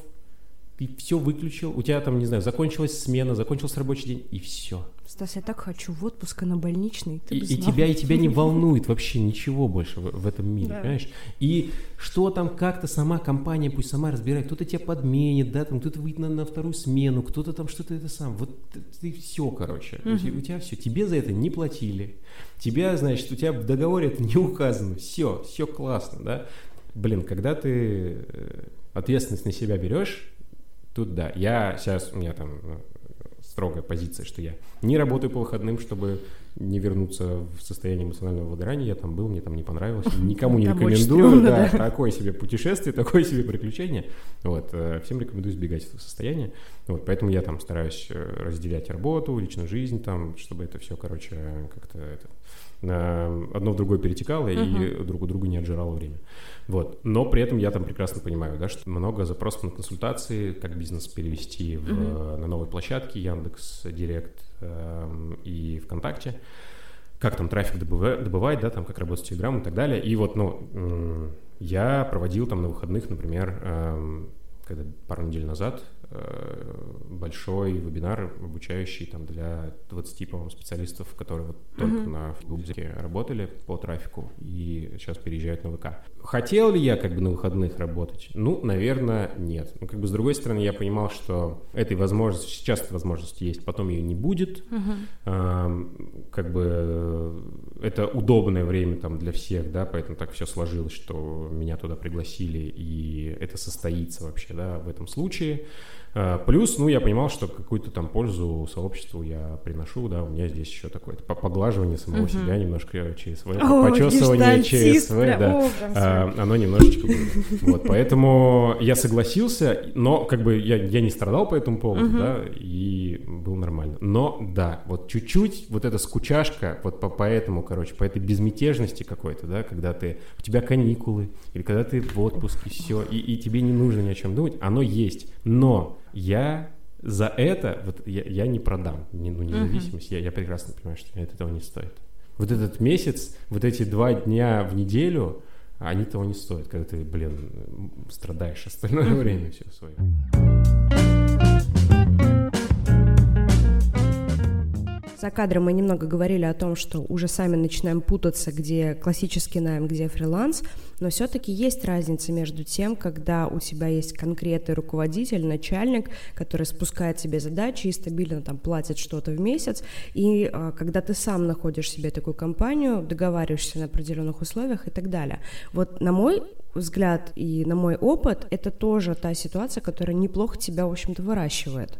Speaker 1: ты все выключил, у тебя там, не знаю, закончилась смена, закончился рабочий день, и все.
Speaker 2: Стас, я так хочу в отпуск, а на больничный.
Speaker 1: Ты и, и тебя, и тебя не волнует вообще ничего больше в, в этом мире, да. понимаешь? И что там как-то сама компания пусть сама разбирает, кто-то тебя подменит, да, там кто-то выйдет на, на вторую смену, кто-то там что-то это сам. Вот ты, ты все, короче, угу. у, у тебя все. Тебе за это не платили. Тебя, значит, у тебя в договоре это не указано. Все, все классно, да. Блин, когда ты э, ответственность на себя берешь, тут да. Я сейчас, у меня там ну, строгая позиция, что я не работаю по выходным, чтобы не вернуться в состояние эмоционального выгорания. Я там был, мне там не понравилось. Никому не рекомендую. Да, такое себе путешествие, такое себе приключение. Вот, э, всем рекомендую избегать этого состояния. Вот, поэтому я там стараюсь э, разделять работу, личную жизнь, там, чтобы это все, короче, как-то это, одно в другое перетекало и друг у друга не отжирало время. Вот. Но при этом я там прекрасно понимаю, да, что много запросов на консультации, как бизнес перевести в, mm-hmm. на новые площадки, Яндекс, Директ э, и ВКонтакте, как там трафик добывать, добывать, да, там как работать с Телеграмом и так далее. И вот, ну, э, я проводил там на выходных, например, э, когда пару недель назад Э, большой вебинар, обучающий там для 20, по-моему, специалистов, которые вот mm-hmm. только на Губзике работали по трафику и сейчас переезжают на ВК. Хотел ли я как бы на выходных работать? Ну, наверное, нет. Ну, как бы с другой стороны, я понимал, что этой возможности, сейчас эта возможность есть, потом ее не будет. Mm-hmm. А, как бы это удобное время там для всех, да, поэтому так все сложилось, что меня туда пригласили, и это состоится вообще, да, в этом случае. Э, плюс, ну, я понимал, что какую-то там пользу сообществу я приношу, да, у меня здесь еще такое поглаживание самого угу. себя немножко ЧСВ, О, почесывание ЧСВ, да, а, оно немножечко было. Вот, поэтому я согласился, но как бы я, я не страдал по этому поводу, угу. да, и был нормально. Но, да, вот чуть-чуть вот эта скучашка, вот по, по этому, короче, по этой безмятежности какой-то, да, когда ты, у тебя каникулы, или когда ты в отпуске, все, и, и тебе не нужно ни о чем думать, оно есть, но я за это, вот я, я не продам не, ну, независимость, uh-huh. я, я прекрасно понимаю, что от этого не стоит. Вот этот месяц, вот эти два дня в неделю, они того не стоят, когда ты, блин, страдаешь остальное время все свое.
Speaker 2: За кадром мы немного говорили о том, что уже сами начинаем путаться, где классический найм, где фриланс, но все-таки есть разница между тем, когда у тебя есть конкретный руководитель, начальник, который спускает тебе задачи и стабильно там платит что-то в месяц, и а, когда ты сам находишь себе такую компанию, договариваешься на определенных условиях и так далее. Вот на мой взгляд и на мой опыт, это тоже та ситуация, которая неплохо тебя, в общем-то, выращивает.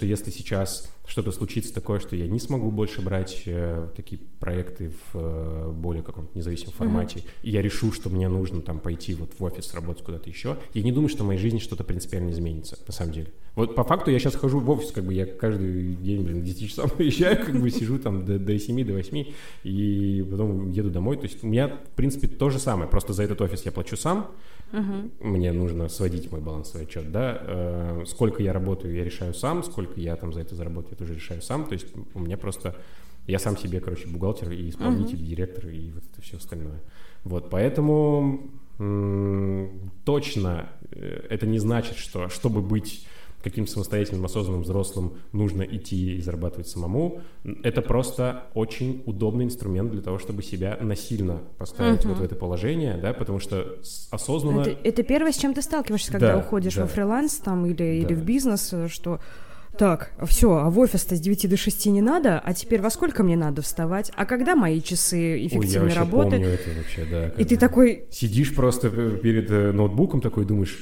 Speaker 1: Если сейчас что-то случится такое, что я не смогу больше брать э, такие проекты в э, более каком-то независимом формате, mm-hmm. и я решу, что мне нужно там пойти вот в офис, работать куда-то еще, я не думаю, что в моей жизни что-то принципиально изменится, на самом деле. Вот по факту я сейчас хожу в офис, как бы я каждый день, блин, к 10 часам приезжаю, как бы сижу там до, до 7, до 8, и потом еду домой. То есть у меня, в принципе, то же самое, просто за этот офис я плачу сам, uh-huh. мне нужно сводить мой балансовый отчет, да, э, сколько я работаю, я решаю сам, сколько я там за это заработаю, тоже решаю сам. То есть у меня просто... Я сам себе, короче, бухгалтер и исполнитель, uh-huh. директор и вот это все остальное. Вот, поэтому м- точно э, это не значит, что чтобы быть каким-то самостоятельным, осознанным взрослым нужно идти и зарабатывать самому. Это просто очень удобный инструмент для того, чтобы себя насильно поставить uh-huh. вот в это положение, да, потому что осознанно...
Speaker 2: Это, это первое, с чем ты сталкиваешься, когда да, уходишь да. во фриланс там или, да. или в бизнес, что так, все, а в офис-то с 9 до 6 не надо, а теперь во сколько мне надо вставать? А когда мои часы эффективной Ой, я работы?
Speaker 1: помню это вообще, да.
Speaker 2: И ты такой...
Speaker 1: Сидишь просто перед э, ноутбуком такой, думаешь,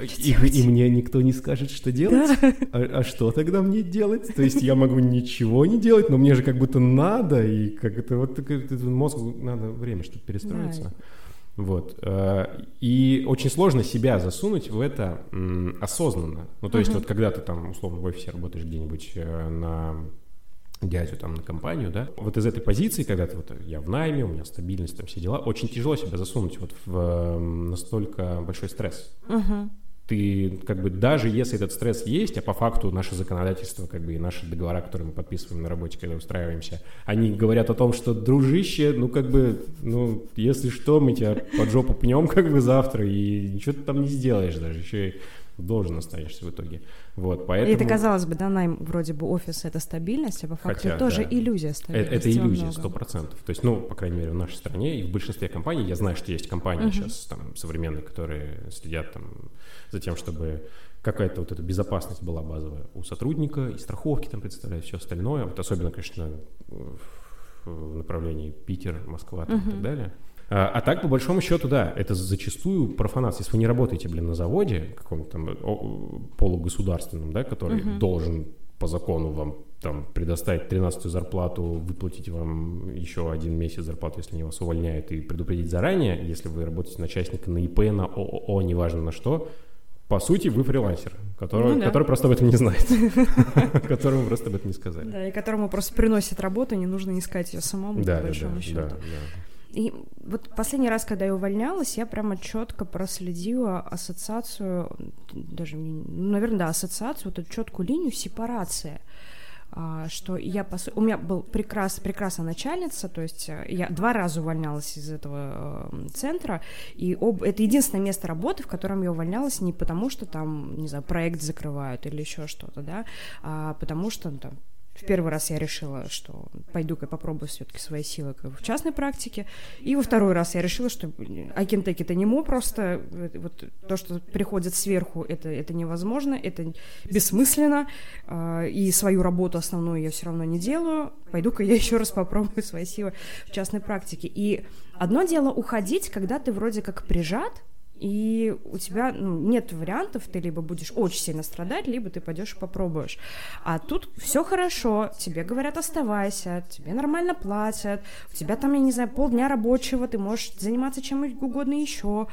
Speaker 1: и, и мне никто не скажет, что делать. Да. А, а что тогда мне делать? То есть я могу ничего не делать, но мне же как будто надо, и как это вот мозгу надо время, чтобы перестроиться. Да. Вот. Э, и очень сложно себя засунуть в это осознанно. Ну, то есть, uh-huh. вот когда ты там, условно, в офисе работаешь где-нибудь э, на дядю там на компанию, да, вот из этой позиции, когда ты вот я в найме, у меня стабильность, там все дела, очень тяжело себя засунуть вот в настолько большой стресс. Uh-huh Ты как бы даже если этот стресс есть, а по факту наше законодательство как бы и наши договора, которые мы подписываем на работе, когда устраиваемся, они говорят о том, что дружище, ну как бы, ну если что, мы тебя под жопу пнем как бы завтра и ничего ты там не сделаешь даже, еще и должен останешься в итоге. Вот, поэтому...
Speaker 2: Это, казалось бы, да, найм вроде бы офис — это стабильность, а по факту Хотя, тоже да. иллюзия э, стабильности.
Speaker 1: Это, это иллюзия, сто процентов. То есть, ну, по крайней мере, в нашей стране и в большинстве компаний, я знаю, что есть компании uh-huh. сейчас там современные, которые следят там за тем, чтобы какая-то вот эта безопасность была базовая у сотрудника, и страховки там представляют, все остальное. Вот особенно, конечно, в направлении Питер, Москва там, uh-huh. и так далее. А, а так, по большому счету, да, это зачастую профанация. Если вы не работаете, блин, на заводе каком-то там полугосударственном, да, который uh-huh. должен по закону вам там предоставить 13-ю зарплату, выплатить вам еще один месяц зарплату, если они вас увольняют, и предупредить заранее, если вы работаете начальника на ИП, на ООО, неважно на что, по сути, вы фрилансер, который, ну, да. который просто об этом не знает, которому просто об этом не сказали.
Speaker 2: Да, и которому просто приносит работу, не нужно искать ее самому, по большому счету. И вот последний раз, когда я увольнялась, я прямо четко проследила ассоциацию, даже, ну, наверное, да, ассоциацию, вот эту четкую линию сепарации что я по у меня был прекрас, прекрасная начальница, то есть э, я два раза увольнялась из этого э, центра, и об, это единственное место работы, в котором я увольнялась не потому, что там, не знаю, проект закрывают или еще что-то, да, а потому что ну, там, в первый раз я решила, что пойду-ка попробую все-таки свои силы в частной практике. И во второй раз я решила, что Акинтек это не мо просто. Вот то, что приходит сверху, это, это невозможно, это бессмысленно. А, и свою работу основную я все равно не делаю. Пойду-ка я еще раз попробую свои силы в частной практике. И одно дело уходить, когда ты вроде как прижат, и у тебя ну, нет вариантов, ты либо будешь очень сильно страдать, либо ты пойдешь и попробуешь. А тут все хорошо, тебе говорят оставайся, тебе нормально платят, у тебя там, я не знаю, полдня рабочего, ты можешь заниматься чем угодно еще.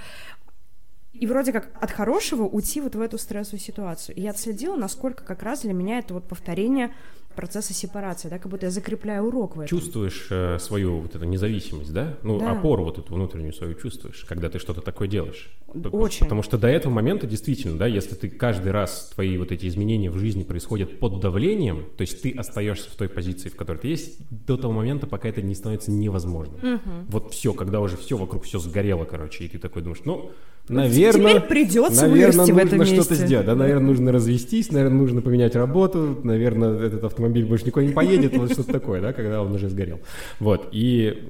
Speaker 2: И вроде как от хорошего уйти вот в эту стрессовую ситуацию. И я отследила, насколько как раз для меня это вот повторение процесса сепарации, да, как будто я закрепляю урок в этом.
Speaker 1: Чувствуешь э, свою вот эту независимость, да? Ну, да. опору вот эту внутреннюю свою чувствуешь, когда ты что-то такое делаешь.
Speaker 2: Очень.
Speaker 1: Потому что до этого момента действительно, да, если ты каждый раз твои вот эти изменения в жизни происходят под давлением, то есть ты остаешься в той позиции, в которой ты есть, до того момента, пока это не становится невозможным. Угу. Вот все, когда уже все вокруг все сгорело, короче, и ты такой думаешь, ну, наверное...
Speaker 2: Теперь придется
Speaker 1: наверное,
Speaker 2: нужно в этом
Speaker 1: что-то сделать, да, наверное, нужно развестись, наверное, нужно поменять работу, наверное, этот автомобиль больше никуда не поедет, вот что-то такое, да, когда он уже сгорел. Вот, и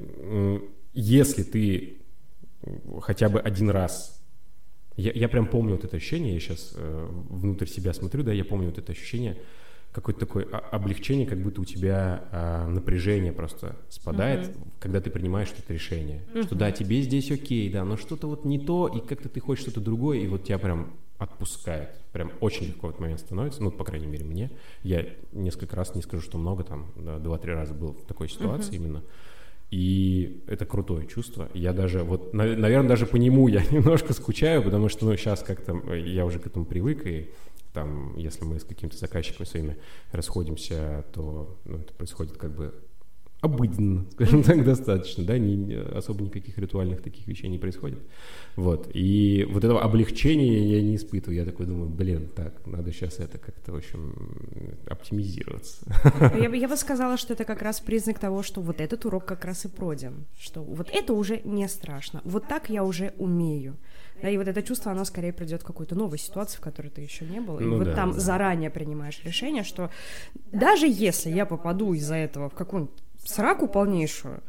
Speaker 1: если ты хотя бы один раз я, я прям помню вот это ощущение, я сейчас э, внутрь себя смотрю, да, я помню вот это ощущение, какое-то такое облегчение, как будто у тебя э, напряжение просто спадает, uh-huh. когда ты принимаешь это решение. Uh-huh. Что да, тебе здесь окей, да, но что-то вот не то, и как-то ты хочешь что-то другое, и вот тебя прям отпускает. Прям очень легко в этот момент становится, ну, по крайней мере, мне. Я несколько раз, не скажу, что много, там, два-три раза был в такой ситуации uh-huh. именно. И это крутое чувство. Я даже, вот, наверное, даже по нему я немножко скучаю, потому что, ну, сейчас как-то я уже к этому привык, и там, если мы с какими-то заказчиками своими расходимся, то ну, это происходит как бы обыденно, скажем так, достаточно, да, не, особо никаких ритуальных таких вещей не происходит. Вот, и вот этого облегчения я не испытываю, я такой думаю, блин, так, надо сейчас это как-то, в общем, оптимизироваться.
Speaker 2: Я бы, я бы сказала, что это как раз признак того, что вот этот урок как раз и пройден, что вот это уже не страшно, вот так я уже умею. Да, и вот это чувство, оно скорее придет в какую-то новую ситуацию, в которой ты еще не был. И ну, вот да, там да. заранее принимаешь решение, что даже если я попаду из-за этого в какую-нибудь сраку полнейшую,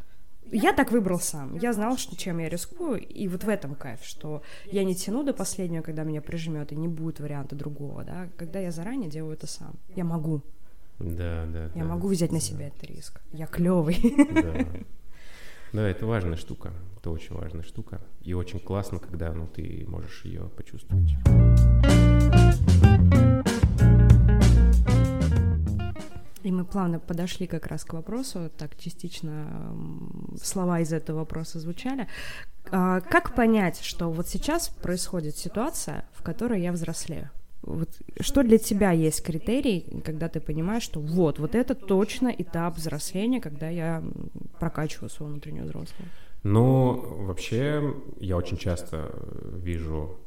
Speaker 2: я так выбрал сам. Я знал, что, чем я рискую, и вот в этом кайф, что я не тяну до последнего, когда меня прижмет, и не будет варианта другого, да, когда я заранее делаю это сам. Я могу.
Speaker 1: Да, да.
Speaker 2: Я
Speaker 1: да,
Speaker 2: могу взять
Speaker 1: да.
Speaker 2: на себя этот риск. Я клевый.
Speaker 1: Да. Да, это важная штука. Это очень важная штука. И очень классно, когда ну, ты можешь ее почувствовать.
Speaker 2: И мы плавно подошли как раз к вопросу, так частично слова из этого вопроса звучали. А, как понять, что вот сейчас происходит ситуация, в которой я взрослею? Вот что для тебя есть критерий, когда ты понимаешь, что вот, вот это точно этап взросления, когда я прокачиваю свою внутреннюю взрослую?
Speaker 1: Ну, вообще, я очень часто вижу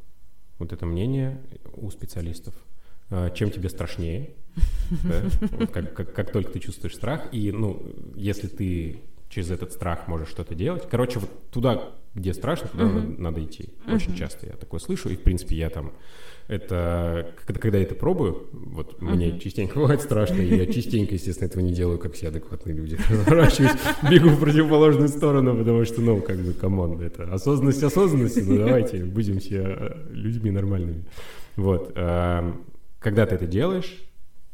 Speaker 1: вот это мнение у специалистов. Э, чем тебе страшнее, да? вот как, как, как только ты чувствуешь страх, и, ну, если ты через этот страх можешь что-то делать. Короче, вот туда, где страшно, туда uh-huh. надо, надо идти. Очень uh-huh. часто я такое слышу, и, в принципе, я там это когда, когда я это пробую, вот uh-huh. мне частенько бывает страшно, и я частенько, естественно, этого не делаю, как все адекватные люди. Разворачиваюсь, бегу в противоположную сторону, потому что, ну, как бы, команд, это осознанность осознанности, ну, давайте будем все э, людьми нормальными. Вот. Эм, когда ты это делаешь,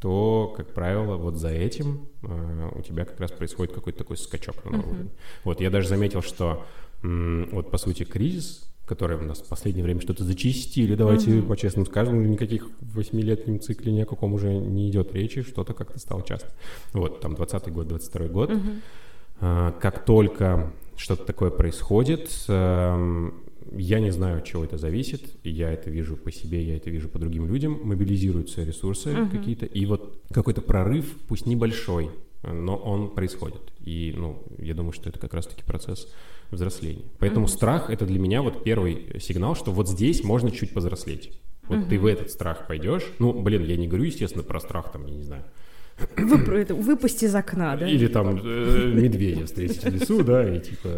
Speaker 1: то, как правило, вот за этим э, у тебя как раз происходит какой-то такой скачок на новый уровень. Вот я даже заметил, что м, вот по сути кризис, который у нас в последнее время что-то зачистили, давайте uh-huh. по-честному скажем, никаких в восьмилетнем цикле ни о каком уже не идет речи, что-то как-то стало часто. Вот, там 20 год, 22 год. Uh-huh. Э, как только что-то такое происходит, э, я не знаю, от чего это зависит. Я это вижу по себе, я это вижу по другим людям. Мобилизируются ресурсы uh-huh. какие-то. И вот какой-то прорыв, пусть небольшой, но он происходит. И, ну, я думаю, что это как раз-таки процесс взросления. Поэтому uh-huh. страх — это для меня вот первый сигнал, что вот здесь можно чуть повзрослеть. Вот uh-huh. ты в этот страх пойдешь. Ну, блин, я не говорю, естественно, про страх, там, я не знаю,
Speaker 2: Вып, это, выпасть из окна, да?
Speaker 1: Или там э, медведя встретить в лесу, да, и типа,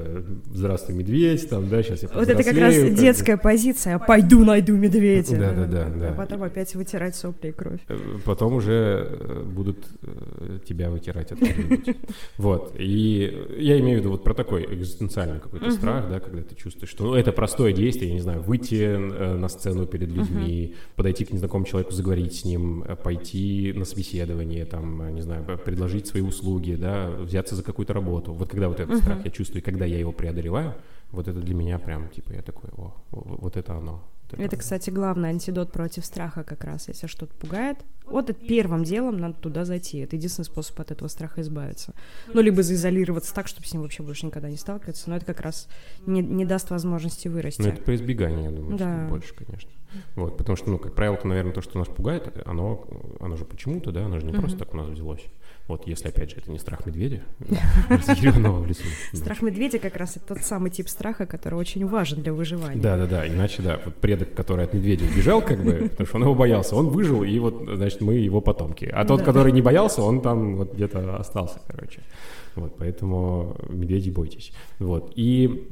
Speaker 1: здравствуй, медведь, там, да, сейчас я
Speaker 2: Вот это как раз как детская бы. позиция, пойду найду медведя.
Speaker 1: Да, да, да, да.
Speaker 2: А потом опять вытирать сопли и кровь. Э,
Speaker 1: потом уже э, будут э, тебя вытирать откуда-нибудь. Вот, и я имею в виду вот про такой экзистенциальный какой-то страх, да, когда ты чувствуешь, что ну, это простое действие, я не знаю, выйти на сцену перед людьми, подойти к незнакомому человеку, заговорить с ним, пойти на собеседование, там, не знаю, предложить свои услуги, да, взяться за какую-то работу. Вот когда вот этот uh-huh. страх я чувствую, когда я его преодолеваю, вот это для меня прям, типа, я такой, о, вот это оно.
Speaker 2: Это, это, кстати, главный антидот против страха как раз. Если что-то пугает, вот это первым делом надо туда зайти. Это единственный способ от этого страха избавиться. Ну, либо заизолироваться так, чтобы с ним вообще больше никогда не сталкиваться. Но это как раз не, не даст возможности вырасти. Ну,
Speaker 1: это по избеганию, я думаю, да. больше, конечно. Вот, потому что, ну, как правило, то, наверное, то, что нас пугает, оно, оно же почему-то, да, оно же не uh-huh. просто так у нас взялось. Вот, если, опять же, это не страх медведя, разъяренного в лесу.
Speaker 2: Страх медведя как раз это тот самый тип страха, который очень важен для выживания.
Speaker 1: Да-да-да, иначе, да, вот предок, который от медведя убежал, как бы, потому что он его боялся, он выжил, и вот, значит, мы его потомки. А тот, который не боялся, он там вот где-то остался, короче. Вот, поэтому медведей бойтесь. Вот, и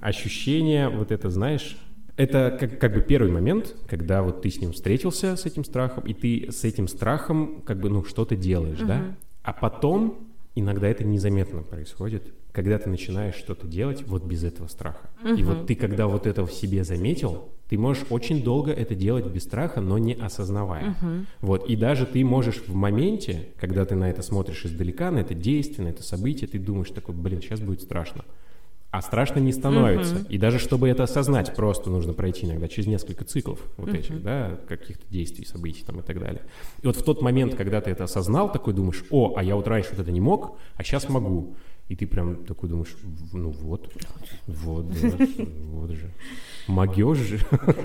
Speaker 1: ощущение, вот это, знаешь, это как, как бы первый момент, когда вот ты с ним встретился, с этим страхом, и ты с этим страхом как бы, ну, что-то делаешь, uh-huh. да? А потом иногда это незаметно происходит, когда ты начинаешь что-то делать вот без этого страха. Uh-huh. И вот ты, когда вот это в себе заметил, ты можешь очень долго это делать без страха, но не осознавая. Uh-huh. Вот, и даже ты можешь в моменте, когда ты на это смотришь издалека, на это действие, на это событие, ты думаешь такой, блин, сейчас будет страшно. А страшно не становится. Uh-huh. И даже чтобы это осознать, просто нужно пройти иногда через несколько циклов вот uh-huh. этих, да, каких-то действий, событий там и так далее. И вот в тот момент, когда ты это осознал, такой думаешь, о, а я вот раньше вот это не мог, а сейчас могу. И ты прям такой думаешь, ну вот, вот, да, вот же. Могешь же.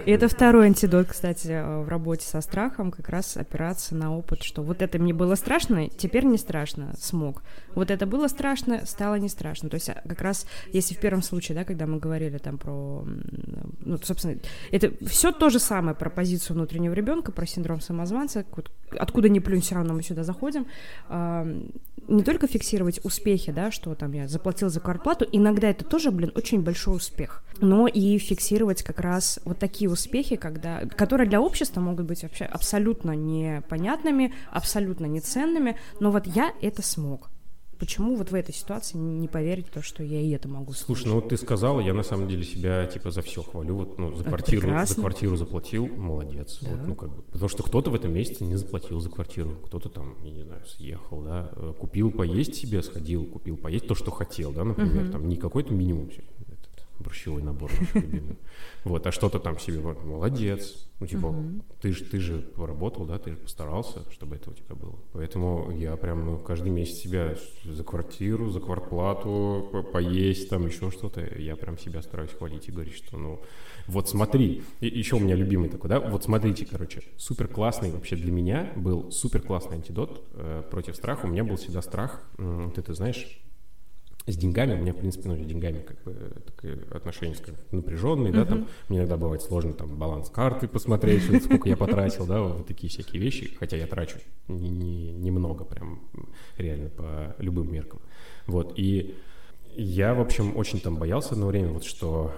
Speaker 2: И это второй антидот, кстати, в работе со страхом, как раз опираться на опыт, что вот это мне было страшно, теперь не страшно, смог. Вот это было страшно, стало не страшно. То есть а, как раз, если в первом случае, да, когда мы говорили там про, ну, собственно, это все то же самое про позицию внутреннего ребенка, про синдром самозванца, откуда не плюнь, все равно мы сюда заходим, не только фиксировать успехи, да, что там я заплатил за квартплату, иногда это тоже, блин, очень большой успех, но и фиксировать как раз вот такие успехи, когда, которые для общества могут быть вообще абсолютно непонятными, абсолютно неценными, но вот я это смог. Почему вот в этой ситуации не поверить в то, что я и это могу
Speaker 1: слушать? Слушай, ну вот ты сказала, я на самом деле себя типа за все хвалю. Вот, ну, за квартиру, за квартиру заплатил, молодец. Да. Вот, ну, как бы, потому что кто-то в этом месяце не заплатил за квартиру, кто-то там, я не знаю, съехал, да, э, купил поесть себе, сходил, купил поесть то, что хотел, да, например, угу. там не какой-то минимум, борщевой набор наш любимый. Вот, а что-то там себе, молодец. Ну, типа, угу. ты же ты же поработал, да, ты же постарался, чтобы это у тебя было. Поэтому я прям ну, каждый месяц себя за квартиру, за квартплату, поесть, там еще что-то, я прям себя стараюсь хвалить и говорить, что, ну, вот смотри, и еще у меня любимый такой, да, вот смотрите, короче, супер классный вообще для меня был супер классный антидот э, против страха. У меня был всегда страх, э, вот это, знаешь, с деньгами, у меня, в принципе, ну, с деньгами как бы такое отношение скажем, напряженные, uh-huh. да, там, мне иногда бывает сложно там баланс карты посмотреть, сколько я потратил, да, вот такие всякие вещи, хотя я трачу немного не, не прям реально по любым меркам, вот, и я, в общем, очень там боялся одно время, вот что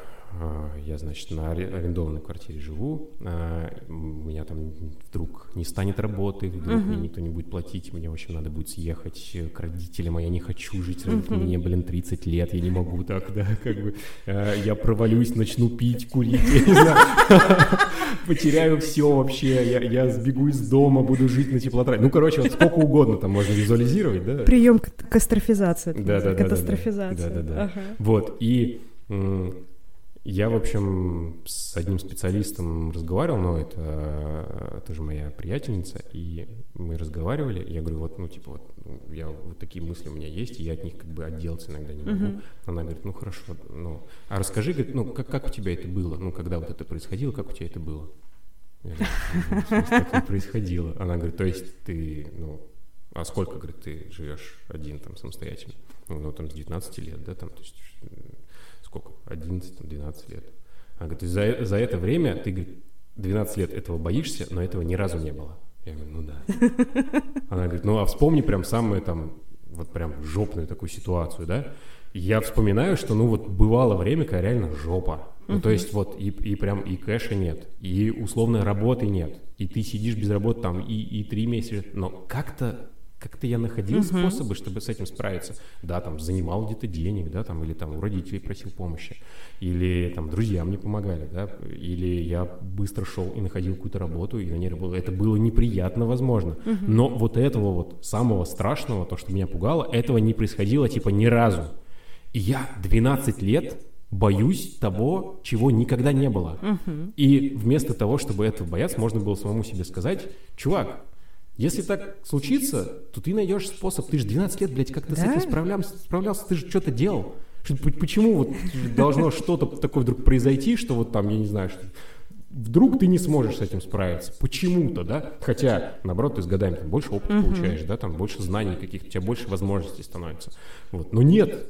Speaker 1: я, значит, на арендованной квартире живу, у меня там вдруг не станет работы, вдруг uh-huh. мне никто не будет платить, мне, в общем, надо будет съехать к родителям, а я не хочу жить, uh-huh. мне, блин, 30 лет, я не могу так, да, как бы, а, я провалюсь, начну пить, курить, я не знаю, потеряю все вообще, я, я сбегу из дома, буду жить на теплотрассе. Ну, короче, вот сколько угодно там можно визуализировать, да?
Speaker 2: Прием катастрофизации.
Speaker 1: Да, да, да.
Speaker 2: Катастрофизация.
Speaker 1: Да, да, да. Вот, и я, в общем, с одним специалистом разговаривал, но это тоже моя приятельница, и мы разговаривали, я говорю, вот, ну, типа, вот, ну, я, вот такие мысли у меня есть, и я от них как бы отделаться иногда не могу. Uh-huh. Она говорит, ну, хорошо, ну, а расскажи, говорит, ну, как, как у тебя это было, ну, когда вот это происходило, как у тебя это было? Я говорю, ну, происходило? Она говорит, то есть ты, ну, а сколько, говорит, ты живешь один там самостоятельно? Ну, ну там с 19 лет, да, там, то есть сколько, 11-12 лет. Она говорит, за, за это время ты, говорит, 12 лет этого боишься, но этого ни разу не было. Я говорю, ну да. Она говорит, ну а вспомни прям самую там, вот прям жопную такую ситуацию, да? И я вспоминаю, что ну вот бывало время, когда реально жопа. Ну, то есть вот и, и прям и кэша нет, и условной работы нет, и ты сидишь без работы там и, и три месяца, но как-то как-то я находил uh-huh. способы, чтобы с этим справиться. Да, там, занимал где-то денег, да, там, или там у родителей просил помощи, или там друзья мне помогали, да, или я быстро шел и находил какую-то работу, и на ней работал. Это было неприятно, возможно. Uh-huh. Но вот этого вот самого страшного, то, что меня пугало, этого не происходило, типа, ни разу. И я 12 лет боюсь того, чего никогда не было. Uh-huh. И вместо того, чтобы этого бояться, можно было самому себе сказать, чувак, если так случится, то ты найдешь способ. Ты же 12 лет, блядь, как ты да? с этим справлялся, справлялся, ты же что-то делал. Почему вот должно что-то такое вдруг произойти, что вот там, я не знаю, что вдруг ты не сможешь с этим справиться, почему-то, да, хотя, наоборот, ты с годами там, больше опыта uh-huh. получаешь, да, там больше знаний каких-то, у тебя больше возможностей становится, вот, но нет,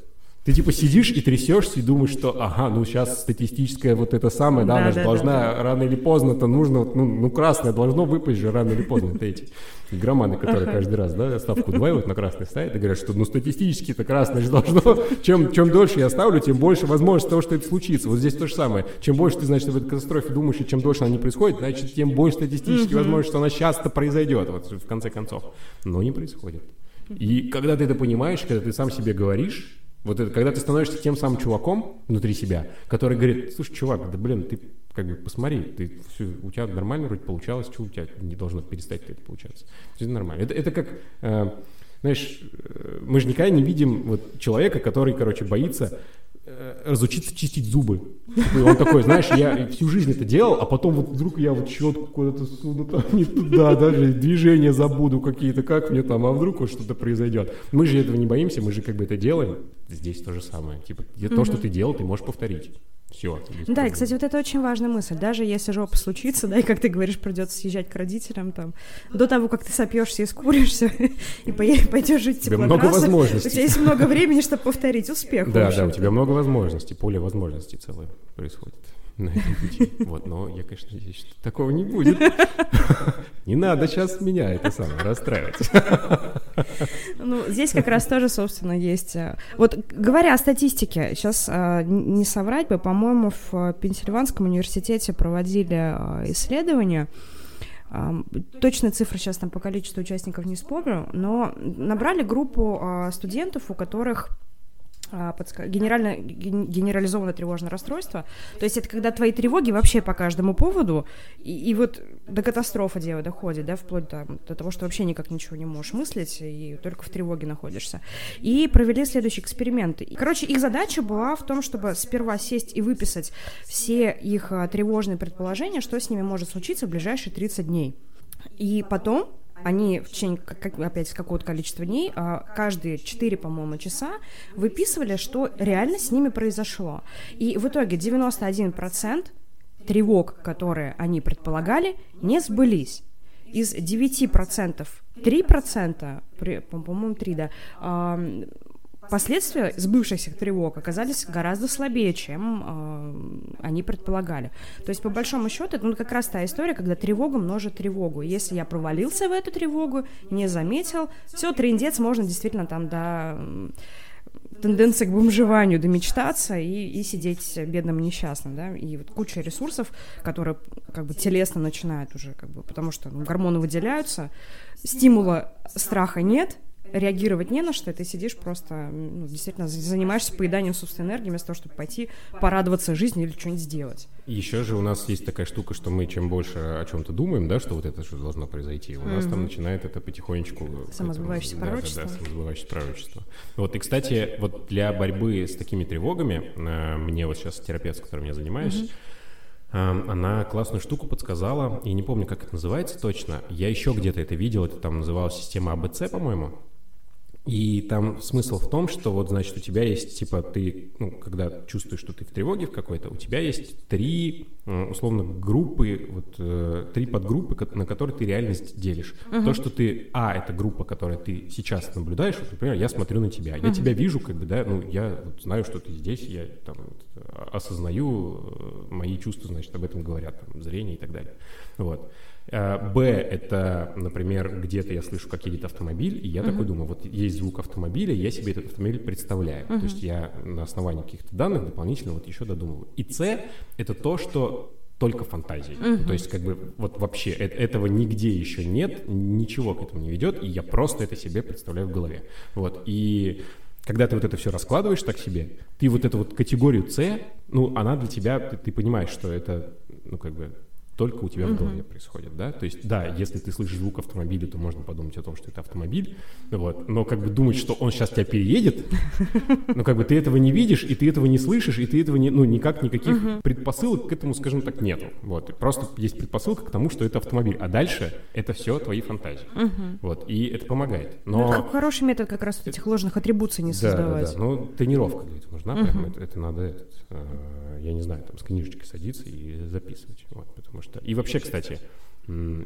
Speaker 1: ты типа сидишь и трясешься и думаешь, что ага, ну сейчас статистическая вот это самое, да, да она же да, должна да. рано или поздно-то нужно, ну, ну красное должно выпасть же рано или поздно, это эти игроманы, которые каждый раз, да, ставку удваивают на красный ставят и говорят, что ну статистически это красное же должно, чем, чем дольше я ставлю, тем больше возможность того, что это случится. Вот здесь то же самое. Чем больше ты, значит, об этой катастрофе думаешь, и чем дольше она не происходит, значит, тем больше статистически возможность, что она сейчас-то произойдет, вот в конце концов. Но не происходит. И когда ты это понимаешь, когда ты сам себе говоришь, вот это, когда ты становишься тем самым чуваком внутри себя, который говорит, слушай, чувак, да блин, ты как бы посмотри, ты, все, у тебя нормально вроде получалось, что у тебя не должно перестать это получаться. Это нормально. Это, это как, э, знаешь, э, мы же никогда не видим вот человека, который, короче, боится разучиться чистить зубы. Он такой, знаешь, я всю жизнь это делал, а потом вот вдруг я вот щетку куда-то суну там не туда, даже движения забуду какие-то, как мне там, а вдруг вот что-то произойдет. Мы же этого не боимся, мы же как бы это делаем. Здесь то же самое. Типа, то, что ты делал, ты можешь повторить. Все.
Speaker 2: Да, и, кстати, вот это очень важная мысль. Даже если жопа случится, да, и, как ты говоришь, придется съезжать к родителям там, до того, как ты сопьешься и скуришься, и пойдешь жить
Speaker 1: У тебя много возможностей.
Speaker 2: У тебя есть много времени, чтобы повторить успех.
Speaker 1: Да, да, у тебя много возможностей, поле возможностей целое происходит на этом пути. Вот, но я, конечно, надеюсь, что такого не будет. Не надо сейчас меня это самое расстраивать.
Speaker 2: Ну, здесь как раз тоже, собственно, есть... Э, вот говоря о статистике, сейчас э, не соврать бы, по-моему, в Пенсильванском университете проводили э, исследования, Точные цифры сейчас там по количеству участников не вспомню, но набрали группу студентов, у которых подска... генерально... генерализованное тревожное расстройство. То есть это когда твои тревоги вообще по каждому поводу, и, и вот до катастрофы дело доходит, да, вплоть там, до того, что вообще никак ничего не можешь мыслить, и только в тревоге находишься. И провели следующий эксперимент. Короче, их задача была в том, чтобы сперва сесть и выписать все их а, тревожные предположения, что с ними может случиться в ближайшие 30 дней. И потом они в течение, как, опять, какого-то количества дней, а, каждые 4, по-моему, часа выписывали, что реально с ними произошло. И в итоге 91% тревог, которые они предполагали, не сбылись. Из 9% 3%, по-моему, 3, да, последствия сбывшихся тревог оказались гораздо слабее, чем э, они предполагали. То есть, по большому счету, это ну, как раз та история, когда тревога множит тревогу. Если я провалился в эту тревогу, не заметил, все, трендец, можно действительно там до тенденция к бомжеванию, домечтаться и, и сидеть бедным несчастным, да, и вот куча ресурсов, которые как бы телесно начинают уже, как бы, потому что ну, гормоны выделяются, стимула страха нет, реагировать не на что, и ты сидишь просто, ну, действительно, занимаешься поеданием собственной энергии вместо того, чтобы пойти порадоваться жизни или что-нибудь сделать.
Speaker 1: Еще же у нас есть такая штука, что мы чем больше о чем-то думаем, да, что вот это что должно произойти, у нас mm-hmm. там начинает это потихонечку...
Speaker 2: Самосбывающееся пророчество.
Speaker 1: Да, да, самосбывающееся пророчество. Вот, и, кстати, вот для борьбы с такими тревогами, э, мне вот сейчас терапевт, с которым я занимаюсь, mm-hmm она классную штуку подсказала, я не помню, как это называется точно. Я еще где-то это видел, это там называлась система АБЦ, по-моему. И там смысл в том, что вот, значит, у тебя есть, типа, ты, ну, когда чувствуешь, что ты в тревоге в какой-то, у тебя есть три, условно, группы, вот, э, три подгруппы, на которые ты реальность делишь. Uh-huh. То, что ты, а, это группа, которая ты сейчас наблюдаешь, вот, например, я смотрю на тебя, uh-huh. я тебя вижу, как бы, да, ну, я вот, знаю, что ты здесь, я там осознаю, э, мои чувства, значит, об этом говорят, там, зрение и так далее. Вот. Э, Б — это, например, где-то я слышу, как едет автомобиль, и я uh-huh. такой думаю, вот есть звук автомобиля, я себе этот автомобиль представляю. Uh-huh. То есть я на основании каких-то данных дополнительно вот еще додумываю. И С — это то, что только фантазии. Uh-huh. То есть как бы вот вообще э- этого нигде еще нет, ничего к этому не ведет, и я просто это себе представляю в голове. Вот. И когда ты вот это все раскладываешь так себе, ты вот эту вот категорию С, ну, она для тебя, ты, ты понимаешь, что это, ну, как бы только у тебя в голове происходит, да? То есть, да, если ты слышишь звук автомобиля, то можно подумать о том, что это автомобиль, вот, но как бы думать, что он сейчас тебя переедет, ну, как бы ты этого не видишь, и ты этого не слышишь, и ты этого не, ну, никак, никаких предпосылок к этому, скажем так, нету, вот, просто есть предпосылка к тому, что это автомобиль, а дальше это все твои фантазии, вот, и это помогает, но... Ну,
Speaker 2: это хороший метод как раз этих ложных атрибуций не создавать.
Speaker 1: Да, да, да, ну, тренировка для этого нужна, прям, это, надо, э, я не знаю, там, с книжечкой садиться и записывать, вот, потому что что... И вообще, кстати,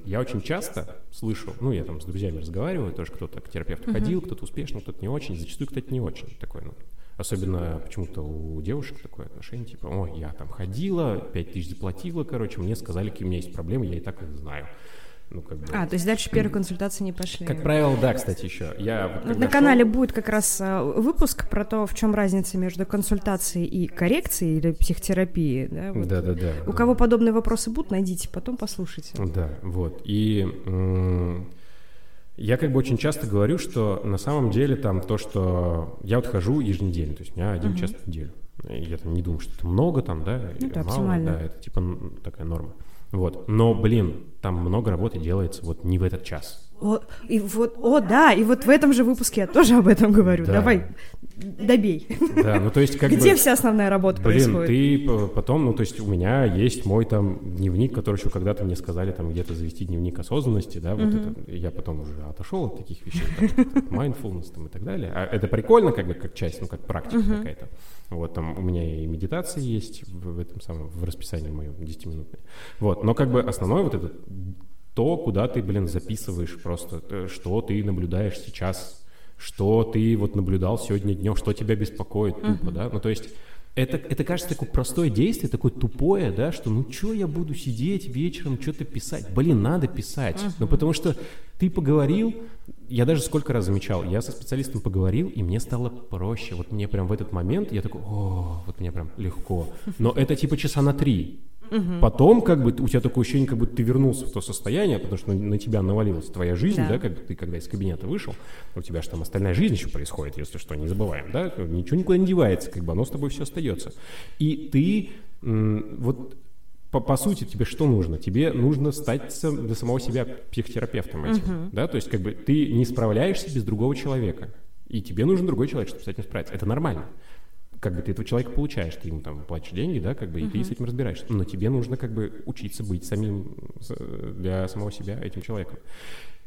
Speaker 1: я очень часто слышу, ну, я там с друзьями разговариваю, тоже кто-то к терапевту ходил, кто-то успешно, кто-то не очень, зачастую, кстати, не очень. Такой, ну, Особенно почему-то у девушек такое отношение, типа, о, я там ходила, пять тысяч заплатила, короче, мне сказали, какие у меня есть проблемы, я и так их знаю.
Speaker 2: Ну, как бы... А, то есть дальше первые консультации не пошли.
Speaker 1: Как правило, да, кстати, еще. Я
Speaker 2: вот, На шел... канале будет как раз а, выпуск про то, в чем разница между консультацией и коррекцией или психотерапией. Да,
Speaker 1: вот. да, да, да.
Speaker 2: У кого подобные вопросы будут, найдите, потом послушайте.
Speaker 1: Да, вот. И я как бы очень часто говорю, что на самом деле там то, что я вот хожу еженедельно, то есть у меня один uh-huh. час в неделю. Я там не думаю, что это много там, да,
Speaker 2: ну, это
Speaker 1: мало,
Speaker 2: оптимально.
Speaker 1: да, это типа такая норма. Вот. Но, блин, там много работы делается вот не в этот час.
Speaker 2: О, и вот, о, да, и вот в этом же выпуске я тоже об этом говорю. Да. Давай, добей.
Speaker 1: Да, ну то есть как
Speaker 2: Где
Speaker 1: бы,
Speaker 2: вся основная работа
Speaker 1: блин,
Speaker 2: происходит?
Speaker 1: ты потом, ну то есть у меня есть мой там дневник, который еще когда-то мне сказали там где-то завести дневник осознанности, да, вот uh-huh. это, я потом уже отошел от таких вещей, как mindfulness там и так далее. А это прикольно как бы как часть, ну как практика uh-huh. какая-то. Вот там у меня и медитация есть в, в этом самом, в расписании моем 10-минутной. Вот, но как бы основной вот этот то, куда ты, блин, записываешь просто, э, что ты наблюдаешь сейчас, что ты вот наблюдал сегодня днем, что тебя беспокоит тупо, uh-huh. да, ну то есть это, это кажется такое простое действие, такое тупое, да, что ну что я буду сидеть вечером, что-то писать. Блин, надо писать. Uh-huh. Ну потому что ты поговорил, я даже сколько раз замечал, я со специалистом поговорил, и мне стало проще. Вот мне прям в этот момент, я такой, о, вот мне прям легко. Но это типа часа на три. Угу. Потом, как бы, у тебя такое ощущение, как будто ты вернулся в то состояние, потому что на тебя навалилась твоя жизнь, да, да как бы ты когда из кабинета вышел, у тебя же там остальная жизнь еще происходит, если что, не забываем, да, ничего никуда не девается, как бы оно с тобой все остается. И ты вот по, по сути, тебе что нужно? Тебе нужно стать для самого себя психотерапевтом этим, uh-huh. да, то есть как бы ты не справляешься без другого человека, и тебе нужен другой человек, чтобы с этим справиться. Это нормально как бы ты этого человека получаешь, ты ему там платишь деньги, да, как бы, и uh-huh. ты с этим разбираешься. Но тебе нужно как бы учиться быть самим для самого себя этим человеком.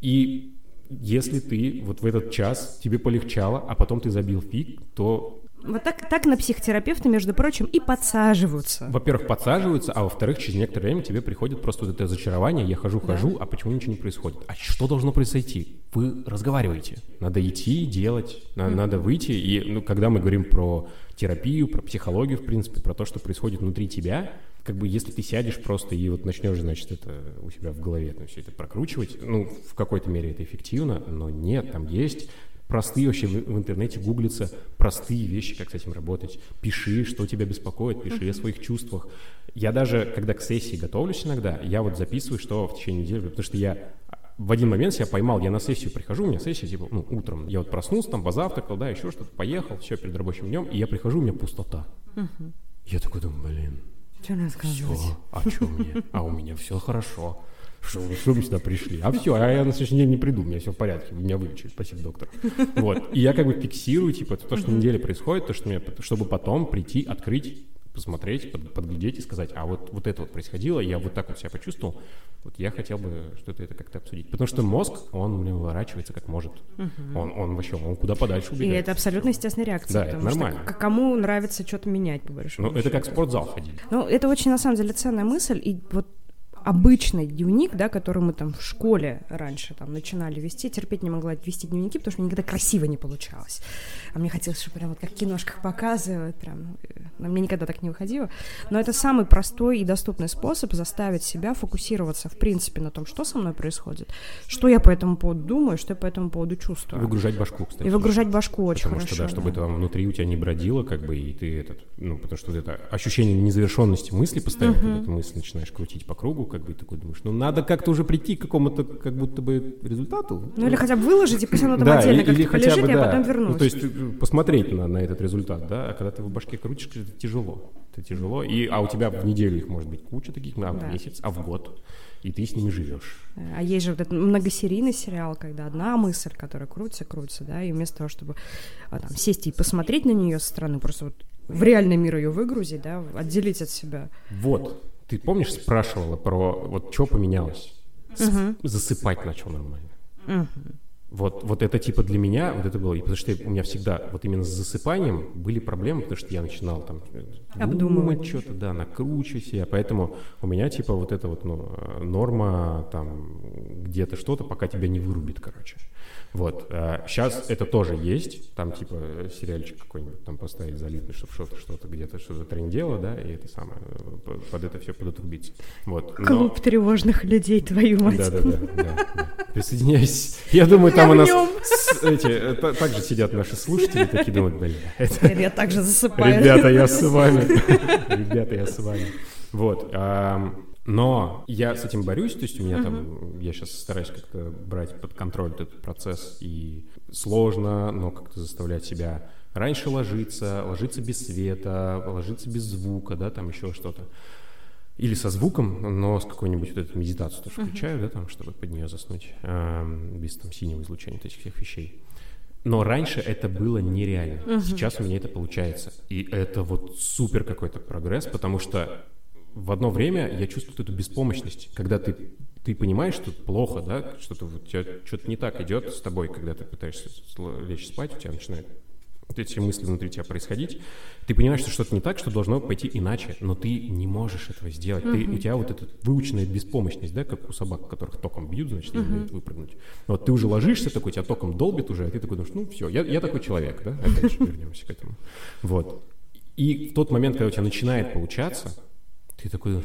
Speaker 1: И если ты вот в этот час тебе полегчало, а потом ты забил фиг, то
Speaker 2: Вот так, так на психотерапевта, между прочим, и подсаживаются.
Speaker 1: Во-первых, подсаживаются, а во-вторых, через некоторое время тебе приходит просто вот это разочарование, я хожу-хожу, да. а почему ничего не происходит? А что должно произойти? Вы разговариваете. Надо идти, делать, на, mm-hmm. надо выйти. И ну, когда мы говорим про терапию, про психологию, в принципе, про то, что происходит внутри тебя, как бы если ты сядешь просто и вот начнешь, значит, это у себя в голове там, все это прокручивать, ну, в какой-то мере это эффективно, но нет, там есть простые вообще в, в интернете гуглятся простые вещи, как с этим работать. Пиши, что тебя беспокоит, пиши о своих чувствах. Я даже, когда к сессии готовлюсь иногда, я вот записываю, что в течение недели, потому что я в один момент себя поймал, я на сессию прихожу, у меня сессия, типа, ну, утром, я вот проснулся, там, позавтракал, да, еще что-то, поехал, все, перед рабочим днем, и я прихожу, у меня пустота. Угу. Я такой думаю, блин,
Speaker 2: что все,
Speaker 1: а что мне? А у меня все хорошо. Что, что вы сюда пришли? А все, а я на следующий день не приду, у меня все в порядке, меня вылечили, спасибо, доктор. Вот, и я как бы фиксирую, типа, то, что на неделе происходит, то, что мне, чтобы потом прийти, открыть, посмотреть, под, подглядеть и сказать, а вот, вот это вот происходило, я вот так вот себя почувствовал, вот я хотел бы что-то это как-то обсудить. Потому что мозг, он мне выворачивается как может. Угу. Он, он вообще, он куда подальше убегает.
Speaker 2: И это абсолютно естественная реакция.
Speaker 1: Да, это нормально.
Speaker 2: Что кому нравится что-то менять, по большому
Speaker 1: Ну, это как в спортзал ходить.
Speaker 2: Ну, это очень, на самом деле, ценная мысль, и вот обычный дневник, да, который мы там в школе раньше там начинали вести, терпеть не могла вести дневники, потому что мне никогда красиво не получалось. А мне хотелось, чтобы прям вот как в киношках показывают, прям, но мне никогда так не выходило. Но это самый простой и доступный способ заставить себя фокусироваться, в принципе, на том, что со мной происходит, что я по этому поводу думаю, что я по этому поводу чувствую.
Speaker 1: Выгружать башку, кстати.
Speaker 2: И выгружать башку очень
Speaker 1: потому
Speaker 2: хорошо.
Speaker 1: Что, да, чтобы это там внутри у тебя не бродило, как бы, и ты этот, ну, потому что это ощущение незавершенности мысли постоянно, uh-huh. когда ты мысль начинаешь крутить по кругу, как бы такой думаешь, ну надо как-то уже прийти к какому-то как будто бы результату.
Speaker 2: Ну или хотя бы выложить, и пусть оно там да, отдельно как-то полежит, бы, да. я потом вернусь.
Speaker 1: Ну, то есть э, посмотреть на, на этот результат, да, а когда ты в башке крутишь, это тяжело. Это тяжело, и, а у тебя в неделю их может быть куча таких, а в да. месяц, а в год и ты с ними живешь.
Speaker 2: А есть же вот этот многосерийный сериал, когда одна мысль, которая крутится, крутится, да, и вместо того, чтобы а, там, сесть и посмотреть на нее со стороны, просто вот в реальный мир ее выгрузить, да, отделить от себя.
Speaker 1: Вот, ты помнишь, спрашивала про вот что поменялось? Угу. Засыпать начал нормально. Угу. Вот, вот это типа для меня, вот это было, потому что у меня всегда вот именно с засыпанием были проблемы, потому что я начинал там думать что-то, да, накручивать себя, поэтому у меня типа вот это вот ну, норма там где-то что-то, пока тебя не вырубит, короче. Вот. А сейчас это тоже есть. Там типа сериальчик какой-нибудь там поставить залитный, чтобы что-то, что-то где-то что-то трендело, да, и это самое, под это все подотрубиться. Вот.
Speaker 2: Но... Клуб тревожных людей, твою мать.
Speaker 1: Да, да, да. да, да. Присоединяюсь. Я думаю, там у нас эти, это, также сидят наши слушатели, такие думают, это...
Speaker 2: Я также засыпаю.
Speaker 1: Ребята, я с вами. Ребята, я с вами. Вот. Но я с этим борюсь, то есть у меня там, я сейчас стараюсь как-то брать под контроль этот процесс, и сложно, но как-то заставлять себя раньше ложиться, ложиться без света, ложиться без звука, да, там еще что-то. Или со звуком, но с какой-нибудь вот этой медитацию тоже uh-huh. включаю, да, там, чтобы под нее заснуть, э, без там синего излучения этих всех вещей. Но раньше это было нереально. Сейчас у меня это получается. И это вот супер какой-то прогресс, потому что в одно время я чувствую эту беспомощность, когда ты, ты понимаешь, что плохо, да, что-то у тебя что-то не так идет с тобой, когда ты пытаешься лечь спать, у тебя начинают эти мысли внутри тебя происходить, ты понимаешь, что что-то не так, что должно пойти иначе, но ты не можешь этого сделать. Ты, у тебя вот эта выученная беспомощность, да, как у собак, которых током бьют, значит, uh-huh. выпрыгнуть. Вот ты уже ложишься такой, тебя током долбит уже, а ты такой думаешь, ну все, я, я такой человек, да, опять же вернемся к этому. Вот. И в тот момент, когда у тебя начинает получаться, ты такой,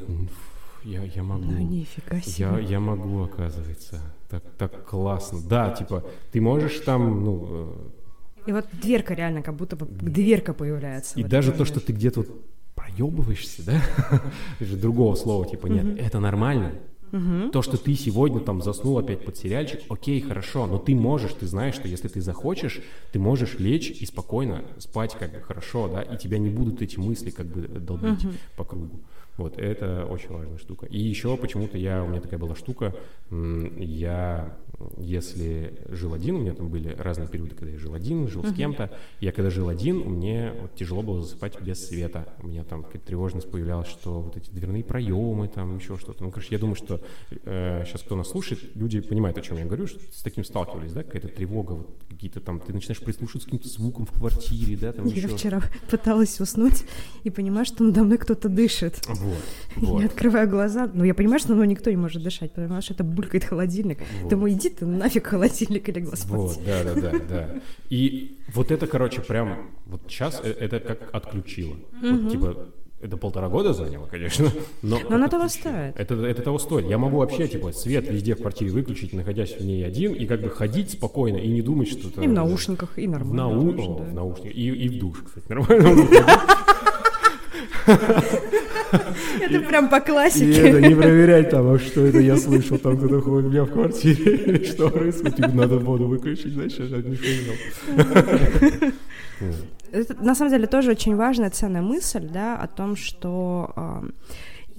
Speaker 1: я, я могу.
Speaker 2: Да, нифига себе.
Speaker 1: Я, я могу, оказывается. Так, так классно. Да, типа, ты можешь там, ну...
Speaker 2: Э, и вот дверка реально, как будто бы дверка появляется.
Speaker 1: И даже то, что ты где-то вот проебываешься, да? же другого слова типа нет. Угу. Это нормально. Угу. То, что ты сегодня там заснул опять под сериальчик, окей, хорошо, но ты можешь, ты знаешь, что если ты захочешь, ты можешь лечь и спокойно спать как бы хорошо, да, и тебя не будут эти мысли как бы долбить угу. по кругу. Вот, это очень важная штука. И еще почему-то я, у меня такая была штука, я, если жил один, у меня там были разные периоды, когда я жил один, жил с кем-то, я когда жил один, мне вот тяжело было засыпать без света. У меня там какая-то тревожность появлялась, что вот эти дверные проемы, там еще что-то. Ну, короче, я думаю, что э, сейчас кто нас слушает, люди понимают, о чем я говорю, что с таким сталкивались, да, какая-то тревога, вот, какие-то там, ты начинаешь прислушиваться к каким-то звукам в квартире, да, там
Speaker 2: Я
Speaker 1: еще.
Speaker 2: вчера пыталась уснуть и понимаю, что надо мной кто-то дышит.
Speaker 1: Вот, вот.
Speaker 2: Я открываю глаза, ну я понимаю, что ну, никто не может дышать, потому что это булькает холодильник.
Speaker 1: Вот.
Speaker 2: Думаю, иди ты нафиг холодильник или господи.
Speaker 1: Вот, да, да, да, да. И вот это, короче, прям вот сейчас это как отключило. Вот, типа, это полтора года заняло, конечно, но...
Speaker 2: Но оно
Speaker 1: как
Speaker 2: того стоит.
Speaker 1: Это, это того стоит. Я могу вообще, типа, свет везде в квартире выключить, находясь в ней один, и как бы ходить спокойно, и не думать, что это...
Speaker 2: И в наушниках, и
Speaker 1: В,
Speaker 2: нормально.
Speaker 1: нау...
Speaker 2: тоже,
Speaker 1: О,
Speaker 2: да.
Speaker 1: в наушниках. И, и в душ, кстати, нормально.
Speaker 2: Это прям по
Speaker 1: И
Speaker 2: классике.
Speaker 1: это не проверять там, а что это я слышал, там кто-то ходит у меня в квартире, или что происходит, Типа, надо воду выключить, значит, это не.
Speaker 2: Это, на самом деле тоже очень важная ценная мысль, да, о том, что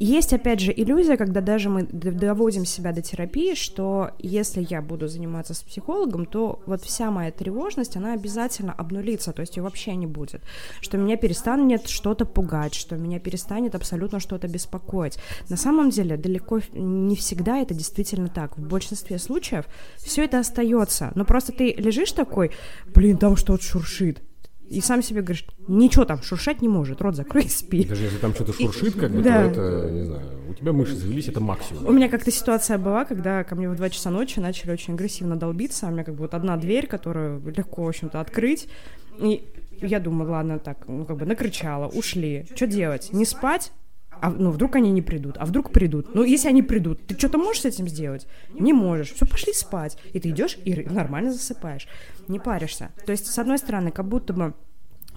Speaker 2: есть, опять же, иллюзия, когда даже мы доводим себя до терапии, что если я буду заниматься с психологом, то вот вся моя тревожность, она обязательно обнулится, то есть ее вообще не будет. Что меня перестанет что-то пугать, что меня перестанет абсолютно что-то беспокоить. На самом деле, далеко не всегда это действительно так. В большинстве случаев все это остается. Но просто ты лежишь такой, блин, там что-то шуршит. И сам себе говоришь, ничего там шуршать не может, рот закрой и спи.
Speaker 1: Даже если там что-то шуршит, как бы,
Speaker 2: Да.
Speaker 1: то это, не знаю, у тебя мышцы завелись, это максимум.
Speaker 2: У меня как-то ситуация была, когда ко мне в 2 часа ночи начали очень агрессивно долбиться, а у меня как бы вот одна дверь, которую легко, в общем-то, открыть, и я думаю, ладно, так, ну, как бы накричала, ушли, что делать, не спать? А, ну, вдруг они не придут, а вдруг придут. Ну, если они придут, ты что-то можешь с этим сделать? Не можешь. Все, пошли спать. И ты идешь и нормально засыпаешь. Не паришься. То есть, с одной стороны, как будто бы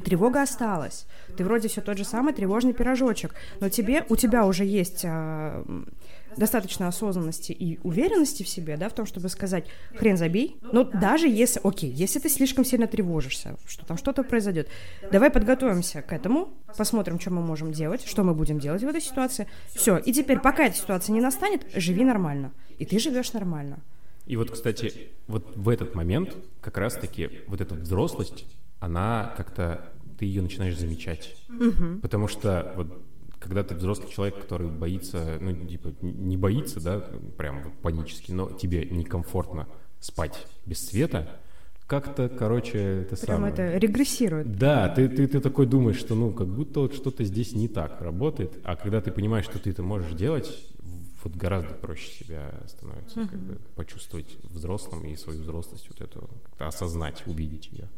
Speaker 2: Тревога осталась. Ты вроде все тот же самый тревожный пирожочек, но тебе, у тебя уже есть а, достаточно осознанности и уверенности в себе, да, в том, чтобы сказать, хрен забей. Но даже если, окей, если ты слишком сильно тревожишься, что там что-то произойдет, давай подготовимся к этому, посмотрим, что мы можем делать, что мы будем делать в этой ситуации. Все, и теперь, пока эта ситуация не настанет, живи нормально. И ты живешь нормально.
Speaker 1: И вот, кстати, вот в этот момент как раз-таки вот эта взрослость, она как-то, ты ее начинаешь замечать. Потому что вот когда ты взрослый человек, который боится, ну, типа, не боится, да, прям вот панически, но тебе некомфортно спать без света, как-то, короче, это
Speaker 2: Прям
Speaker 1: самое...
Speaker 2: это регрессирует.
Speaker 1: Да, ты, ты, ты такой думаешь, что ну как будто вот что-то здесь не так работает, а когда ты понимаешь, что ты это можешь делать, вот гораздо проще себя становится, как бы почувствовать взрослым и свою взрослость вот эту, как-то осознать, увидеть ее.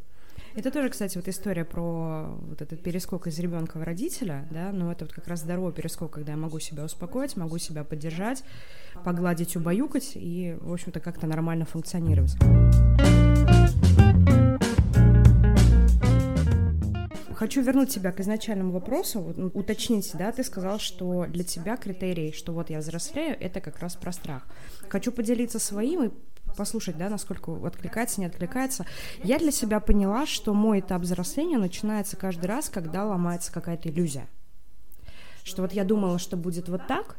Speaker 2: Это тоже, кстати, вот история про вот этот перескок из ребенка в родителя, да, но это вот как раз здоровый перескок, когда я могу себя успокоить, могу себя поддержать, погладить, убаюкать и, в общем-то, как-то нормально функционировать. Хочу вернуть тебя к изначальному вопросу, вот, ну, уточнить, да, ты сказал, что для тебя критерий, что вот я взрослею, это как раз про страх. Хочу поделиться своим и послушать, да, насколько откликается, не откликается. Я для себя поняла, что мой этап взросления начинается каждый раз, когда ломается какая-то иллюзия. Что вот я думала, что будет вот так,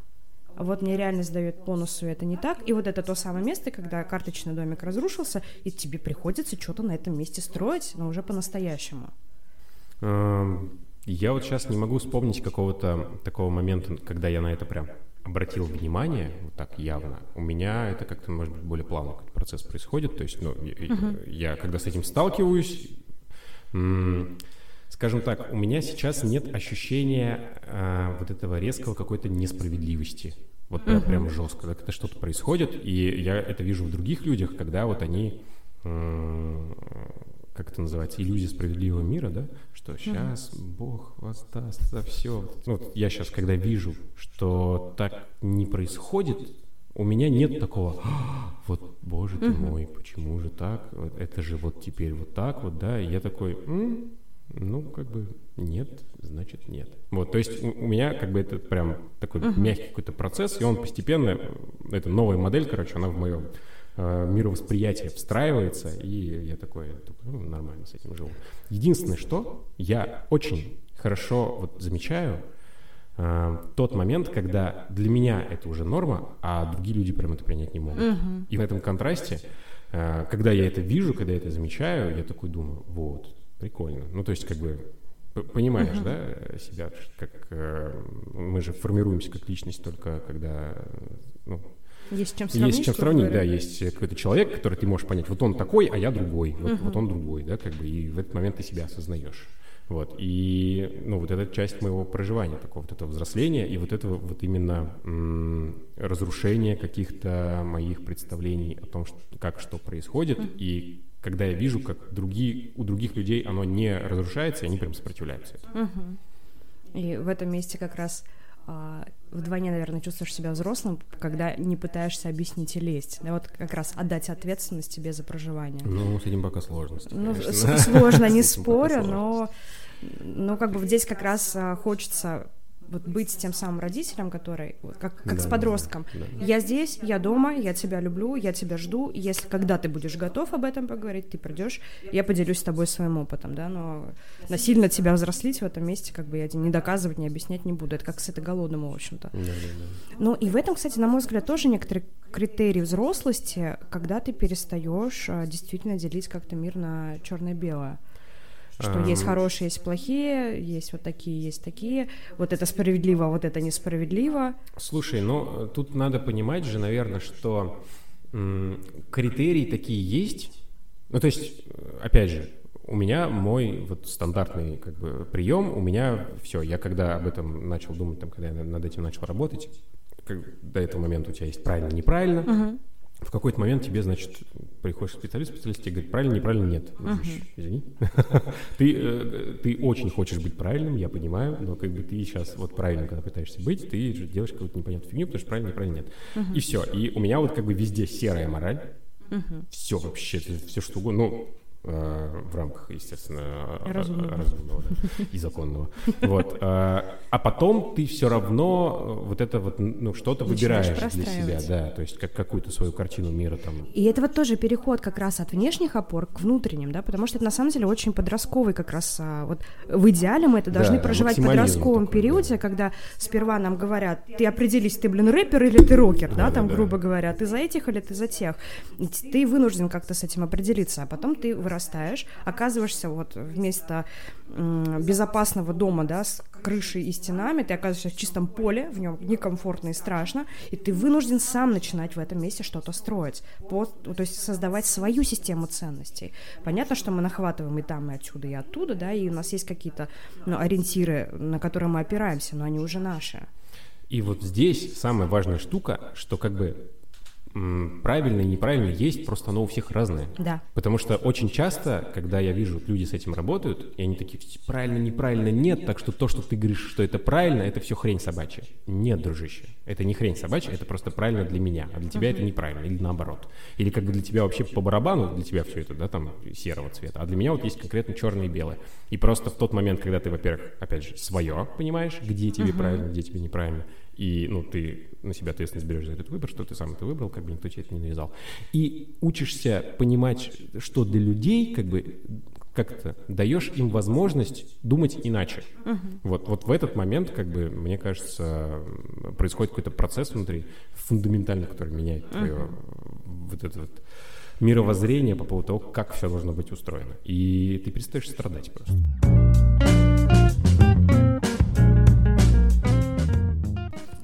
Speaker 2: а вот мне реальность дает и это не так. И вот это то самое место, когда карточный домик разрушился, и тебе приходится что-то на этом месте строить, но уже по-настоящему.
Speaker 1: Эм, Я вот сейчас не могу вспомнить какого-то такого момента, когда я на это прям обратил внимание, вот так явно. У меня это как-то, может быть, более плавно какой-то процесс происходит. То есть, ну, я, я когда с этим сталкиваюсь, скажем так, у меня сейчас нет ощущения а, вот этого резкого какой-то несправедливости. Вот прям, прям жестко, когда что-то происходит, и я это вижу в других людях, когда вот они как это называется, иллюзия справедливого мира, да, что сейчас Бог воздаст за все. Ну, вот я сейчас, когда вижу, что так не происходит, у меня нет такого, «А, вот, боже ты мой, почему же так? Это же вот теперь вот так вот, да, и я такой, «М, ну, как бы нет, значит нет. Вот, то есть у, у меня как бы это прям такой мягкий какой-то процесс, и он постепенно, это новая модель, короче, она в моем мировосприятие встраивается, и я такой, ну, нормально с этим живу. Единственное, что я очень хорошо вот замечаю, э, тот момент, когда для меня это уже норма, а другие люди прям это принять не могут. И в этом контрасте, э, когда я это вижу, когда я это замечаю, я такой думаю, вот, прикольно. Ну, то есть, как бы, понимаешь, да, себя, как э, мы же формируемся как личность только когда, э, ну,
Speaker 2: Есть чем сравнить.
Speaker 1: Есть чем сравнить, да, есть какой-то человек, который ты можешь понять, вот он такой, а я другой, вот, uh-huh. вот он другой, да, как бы, и в этот момент ты себя осознаешь. Вот, и, ну, вот эта часть моего проживания, такого вот этого взросления, и вот этого вот именно м- разрушения каких-то моих представлений о том, что, как что происходит, uh-huh. и когда я вижу, как другие, у других людей оно не разрушается, и они прям сопротивляются этому.
Speaker 2: Uh-huh. И в этом месте как раз вдвойне, наверное, чувствуешь себя взрослым, когда не пытаешься объяснить и лезть. Да, вот как раз отдать ответственность тебе за проживание.
Speaker 1: Ну, с этим пока сложно.
Speaker 2: Ну, сложно, не спорю, но, но как бы здесь как раз а, хочется вот быть тем самым родителем, который, как, как да, с подростком. Да, да. Я здесь, я дома, я тебя люблю, я тебя жду. Если когда ты будешь готов об этом поговорить, ты придешь, я поделюсь с тобой своим опытом, да, но насильно тебя взрослить в этом месте, как бы я тебе не доказывать, не объяснять не буду. Это как с этой голодным, в общем-то. Да, да, да. Ну и в этом, кстати, на мой взгляд, тоже некоторые критерии взрослости, когда ты перестаешь а, действительно делить как-то мир на черное-белое. Что есть хорошие, есть плохие, есть вот такие, есть такие. Вот это справедливо, а вот это несправедливо.
Speaker 1: Слушай, ну э, тут надо понимать же, наверное, что м, критерии такие есть. Ну, то есть, э, опять же, у меня мой вот стандартный как бы прием, у меня все, я когда об этом начал думать, там, когда я над этим начал работать, как, до этого момента у тебя есть правильно, неправильно, uh-huh в какой-то момент тебе, значит, приходишь к специалисту, специалист тебе говорит, правильно, неправильно, нет. Uh-huh. Извини. ты, э, ты очень хочешь быть правильным, я понимаю, но как бы ты сейчас вот правильным, когда пытаешься быть, ты делаешь какую-то непонятную фигню, потому что правильно, неправильно, нет. Uh-huh. И все. И у меня вот как бы везде серая мораль. Uh-huh. Все вообще, все что угодно. Ну, в рамках, естественно, разумного, разумного да, и законного. Вот. А, а потом ты все равно вот это вот, ну, что-то выбираешь для себя, да, то есть как какую-то свою картину мира там.
Speaker 2: И это вот тоже переход как раз от внешних опор к внутренним, да, потому что это на самом деле очень подростковый как раз, а, вот в идеале мы это должны да, проживать в подростковом такой, периоде, да. когда сперва нам говорят, ты определись, ты, блин, рэпер или ты рокер, да, да там, да, грубо говоря, ты за этих или ты за тех. И ты вынужден как-то с этим определиться, а потом ты вырастаешь вырастаешь, оказываешься вот вместо безопасного дома, да, с крышей и стенами, ты оказываешься в чистом поле, в нем некомфортно и страшно, и ты вынужден сам начинать в этом месте что-то строить, под, то есть создавать свою систему ценностей. Понятно, что мы нахватываем и там, и отсюда, и оттуда, да, и у нас есть какие-то ну, ориентиры, на которые мы опираемся, но они уже наши.
Speaker 1: И вот здесь самая важная штука, что как бы правильно и неправильно есть, просто оно у всех разное.
Speaker 2: Да.
Speaker 1: Потому что очень часто, когда я вижу, люди с этим работают, и они такие, правильно, неправильно, нет, так что то, что ты говоришь, что это правильно, это все хрень собачья. Нет, дружище, это не хрень собачья, это просто правильно для меня, а для тебя uh-huh. это неправильно, или наоборот. Или как бы для тебя вообще по барабану, для тебя все это, да, там, серого цвета, а для меня вот есть конкретно черное и белое. И просто в тот момент, когда ты, во-первых, опять же, свое понимаешь, где тебе uh-huh. правильно, где тебе неправильно, и, ну, ты на себя ответственность берешь за этот выбор, что ты сам это выбрал, как бы никто тебе это не навязал. И учишься понимать, что для людей, как бы, как это, даешь им возможность думать иначе. Uh-huh. Вот, вот в этот момент, как бы, мне кажется, происходит какой-то процесс внутри фундаментальный, который меняет твое вот это вот мировоззрение по поводу того, как все должно быть устроено. И ты перестаешь страдать просто.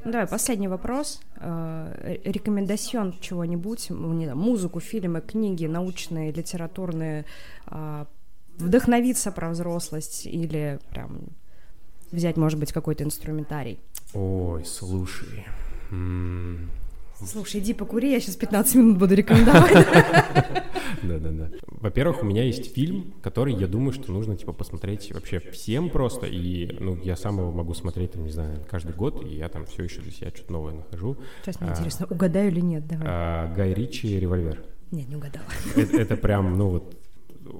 Speaker 2: Давай, последний вопрос. Э, рекомендацион чего-нибудь, знаю, музыку, фильмы, книги, научные, литературные, а, вдохновиться про взрослость или прям взять, может быть, какой-то инструментарий?
Speaker 1: Ой, слушай.
Speaker 2: Слушай, иди покури, я сейчас 15 минут буду рекомендовать.
Speaker 1: Да-да-да. Во-первых, у меня есть фильм, который, я думаю, что нужно, типа, посмотреть вообще всем просто, и, ну, я сам его могу смотреть, там, не знаю, каждый год, и я там все еще для себя что-то новое нахожу.
Speaker 2: Сейчас мне а, интересно, угадаю или нет, давай.
Speaker 1: А, Гай Ричи «Револьвер».
Speaker 2: Нет, не угадала.
Speaker 1: Это, это прям, ну, вот,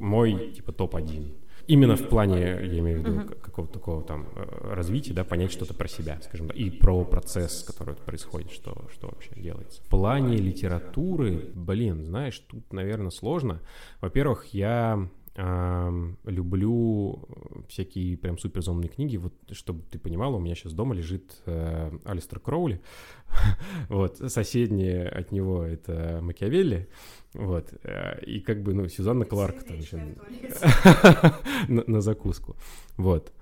Speaker 1: мой, типа, топ-1. Именно в плане, я имею в виду, uh-huh. какого-то такого там э, развития, да, понять что-то про себя, скажем, да, и про процесс, который происходит, что, что вообще делается. В плане литературы, блин, знаешь, тут, наверное, сложно. Во-первых, я люблю всякие прям суперзомные книги. Вот, чтобы ты понимала, у меня сейчас дома лежит э, Алистер Кроули. вот, соседнее от него это Макиавелли. Вот. Э, и как бы, ну, Сюзанна Кларк там еще на, на закуску. Вот.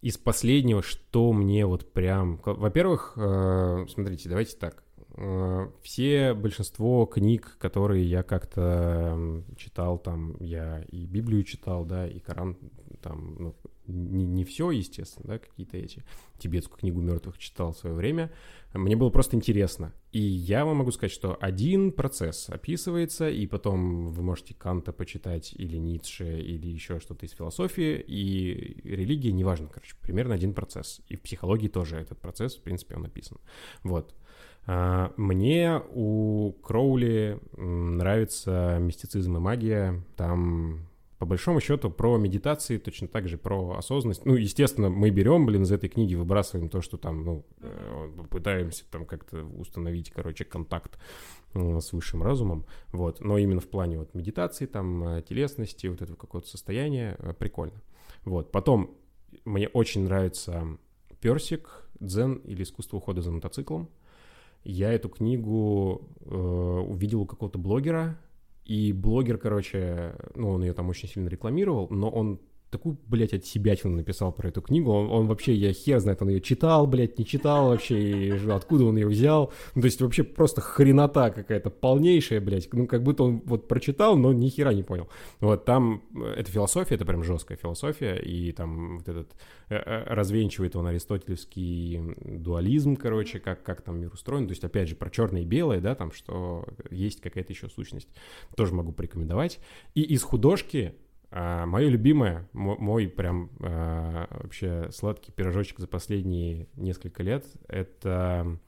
Speaker 1: Из последнего, что мне вот прям... Во-первых, э, смотрите, давайте так. Э, все, большинство книг, которые я как-то читал, там, я и Библию читал, да, и Коран, там, ну, не, не все, естественно, да, какие-то эти, тибетскую книгу мертвых читал в свое время, мне было просто интересно. И я вам могу сказать, что один процесс описывается, и потом вы можете Канта почитать, или Ницше, или еще что-то из философии, и религия, неважно, короче, примерно один процесс. И в психологии тоже этот процесс, в принципе, он описан. Вот. А, мне у Кроули нравится мистицизм и магия. Там по большому счету про медитации, точно так же про осознанность. Ну, естественно, мы берем, блин, из этой книги выбрасываем то, что там, ну, э, пытаемся там как-то установить, короче, контакт э, с высшим разумом, вот. Но именно в плане вот медитации, там, э, телесности, вот этого какого-то состояния прикольно. Вот. Потом мне очень нравится Персик, Дзен или искусство ухода за мотоциклом. Я эту книгу э, увидел у какого-то блогера, и блогер, короче, ну, он ее там очень сильно рекламировал, но он такую, блядь, от себя написал про эту книгу. Он, он вообще, я хер знает, он ее читал, блядь, не читал вообще, и откуда он ее взял. Ну, то есть вообще просто хренота какая-то полнейшая, блядь. Ну, как будто он вот прочитал, но ни хера не понял. Вот там, э, это философия, это прям жесткая философия, и там вот этот, э, э, развенчивает он аристотелевский дуализм, короче, как, как там мир устроен. То есть, опять же, про черное и белое, да, там, что есть какая-то еще сущность. Тоже могу порекомендовать. И из художки а, мое любимое, мой прям а, вообще сладкий пирожочек за последние несколько лет, это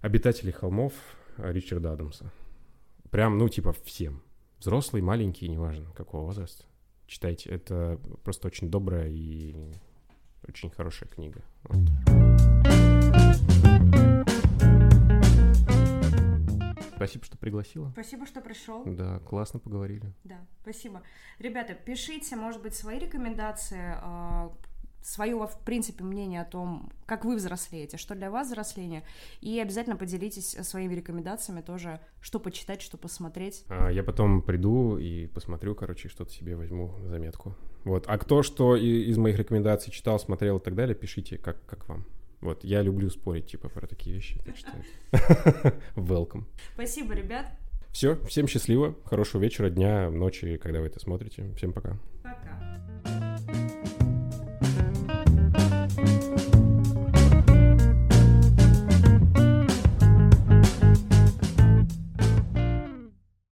Speaker 1: «Обитатели холмов» Ричарда Адамса. Прям, ну, типа, всем. Взрослый, маленький, неважно, какого возраста. Читайте. Это просто очень добрая и очень хорошая книга. Вот. Спасибо, что пригласила.
Speaker 2: Спасибо, что пришел.
Speaker 1: Да, классно поговорили.
Speaker 2: Да, спасибо. Ребята, пишите, может быть, свои рекомендации, а, свое, в принципе, мнение о том, как вы взрослеете, что для вас взросление, и обязательно поделитесь своими рекомендациями тоже, что почитать, что посмотреть.
Speaker 1: А, я потом приду и посмотрю, короче, что-то себе возьму заметку. Вот. А кто что из моих рекомендаций читал, смотрел и так далее, пишите, как, как вам. Вот, я люблю спорить, типа, про такие вещи, так что welcome.
Speaker 2: Спасибо, ребят.
Speaker 1: Все, всем счастливо, хорошего вечера, дня, ночи, когда вы это смотрите. Всем пока.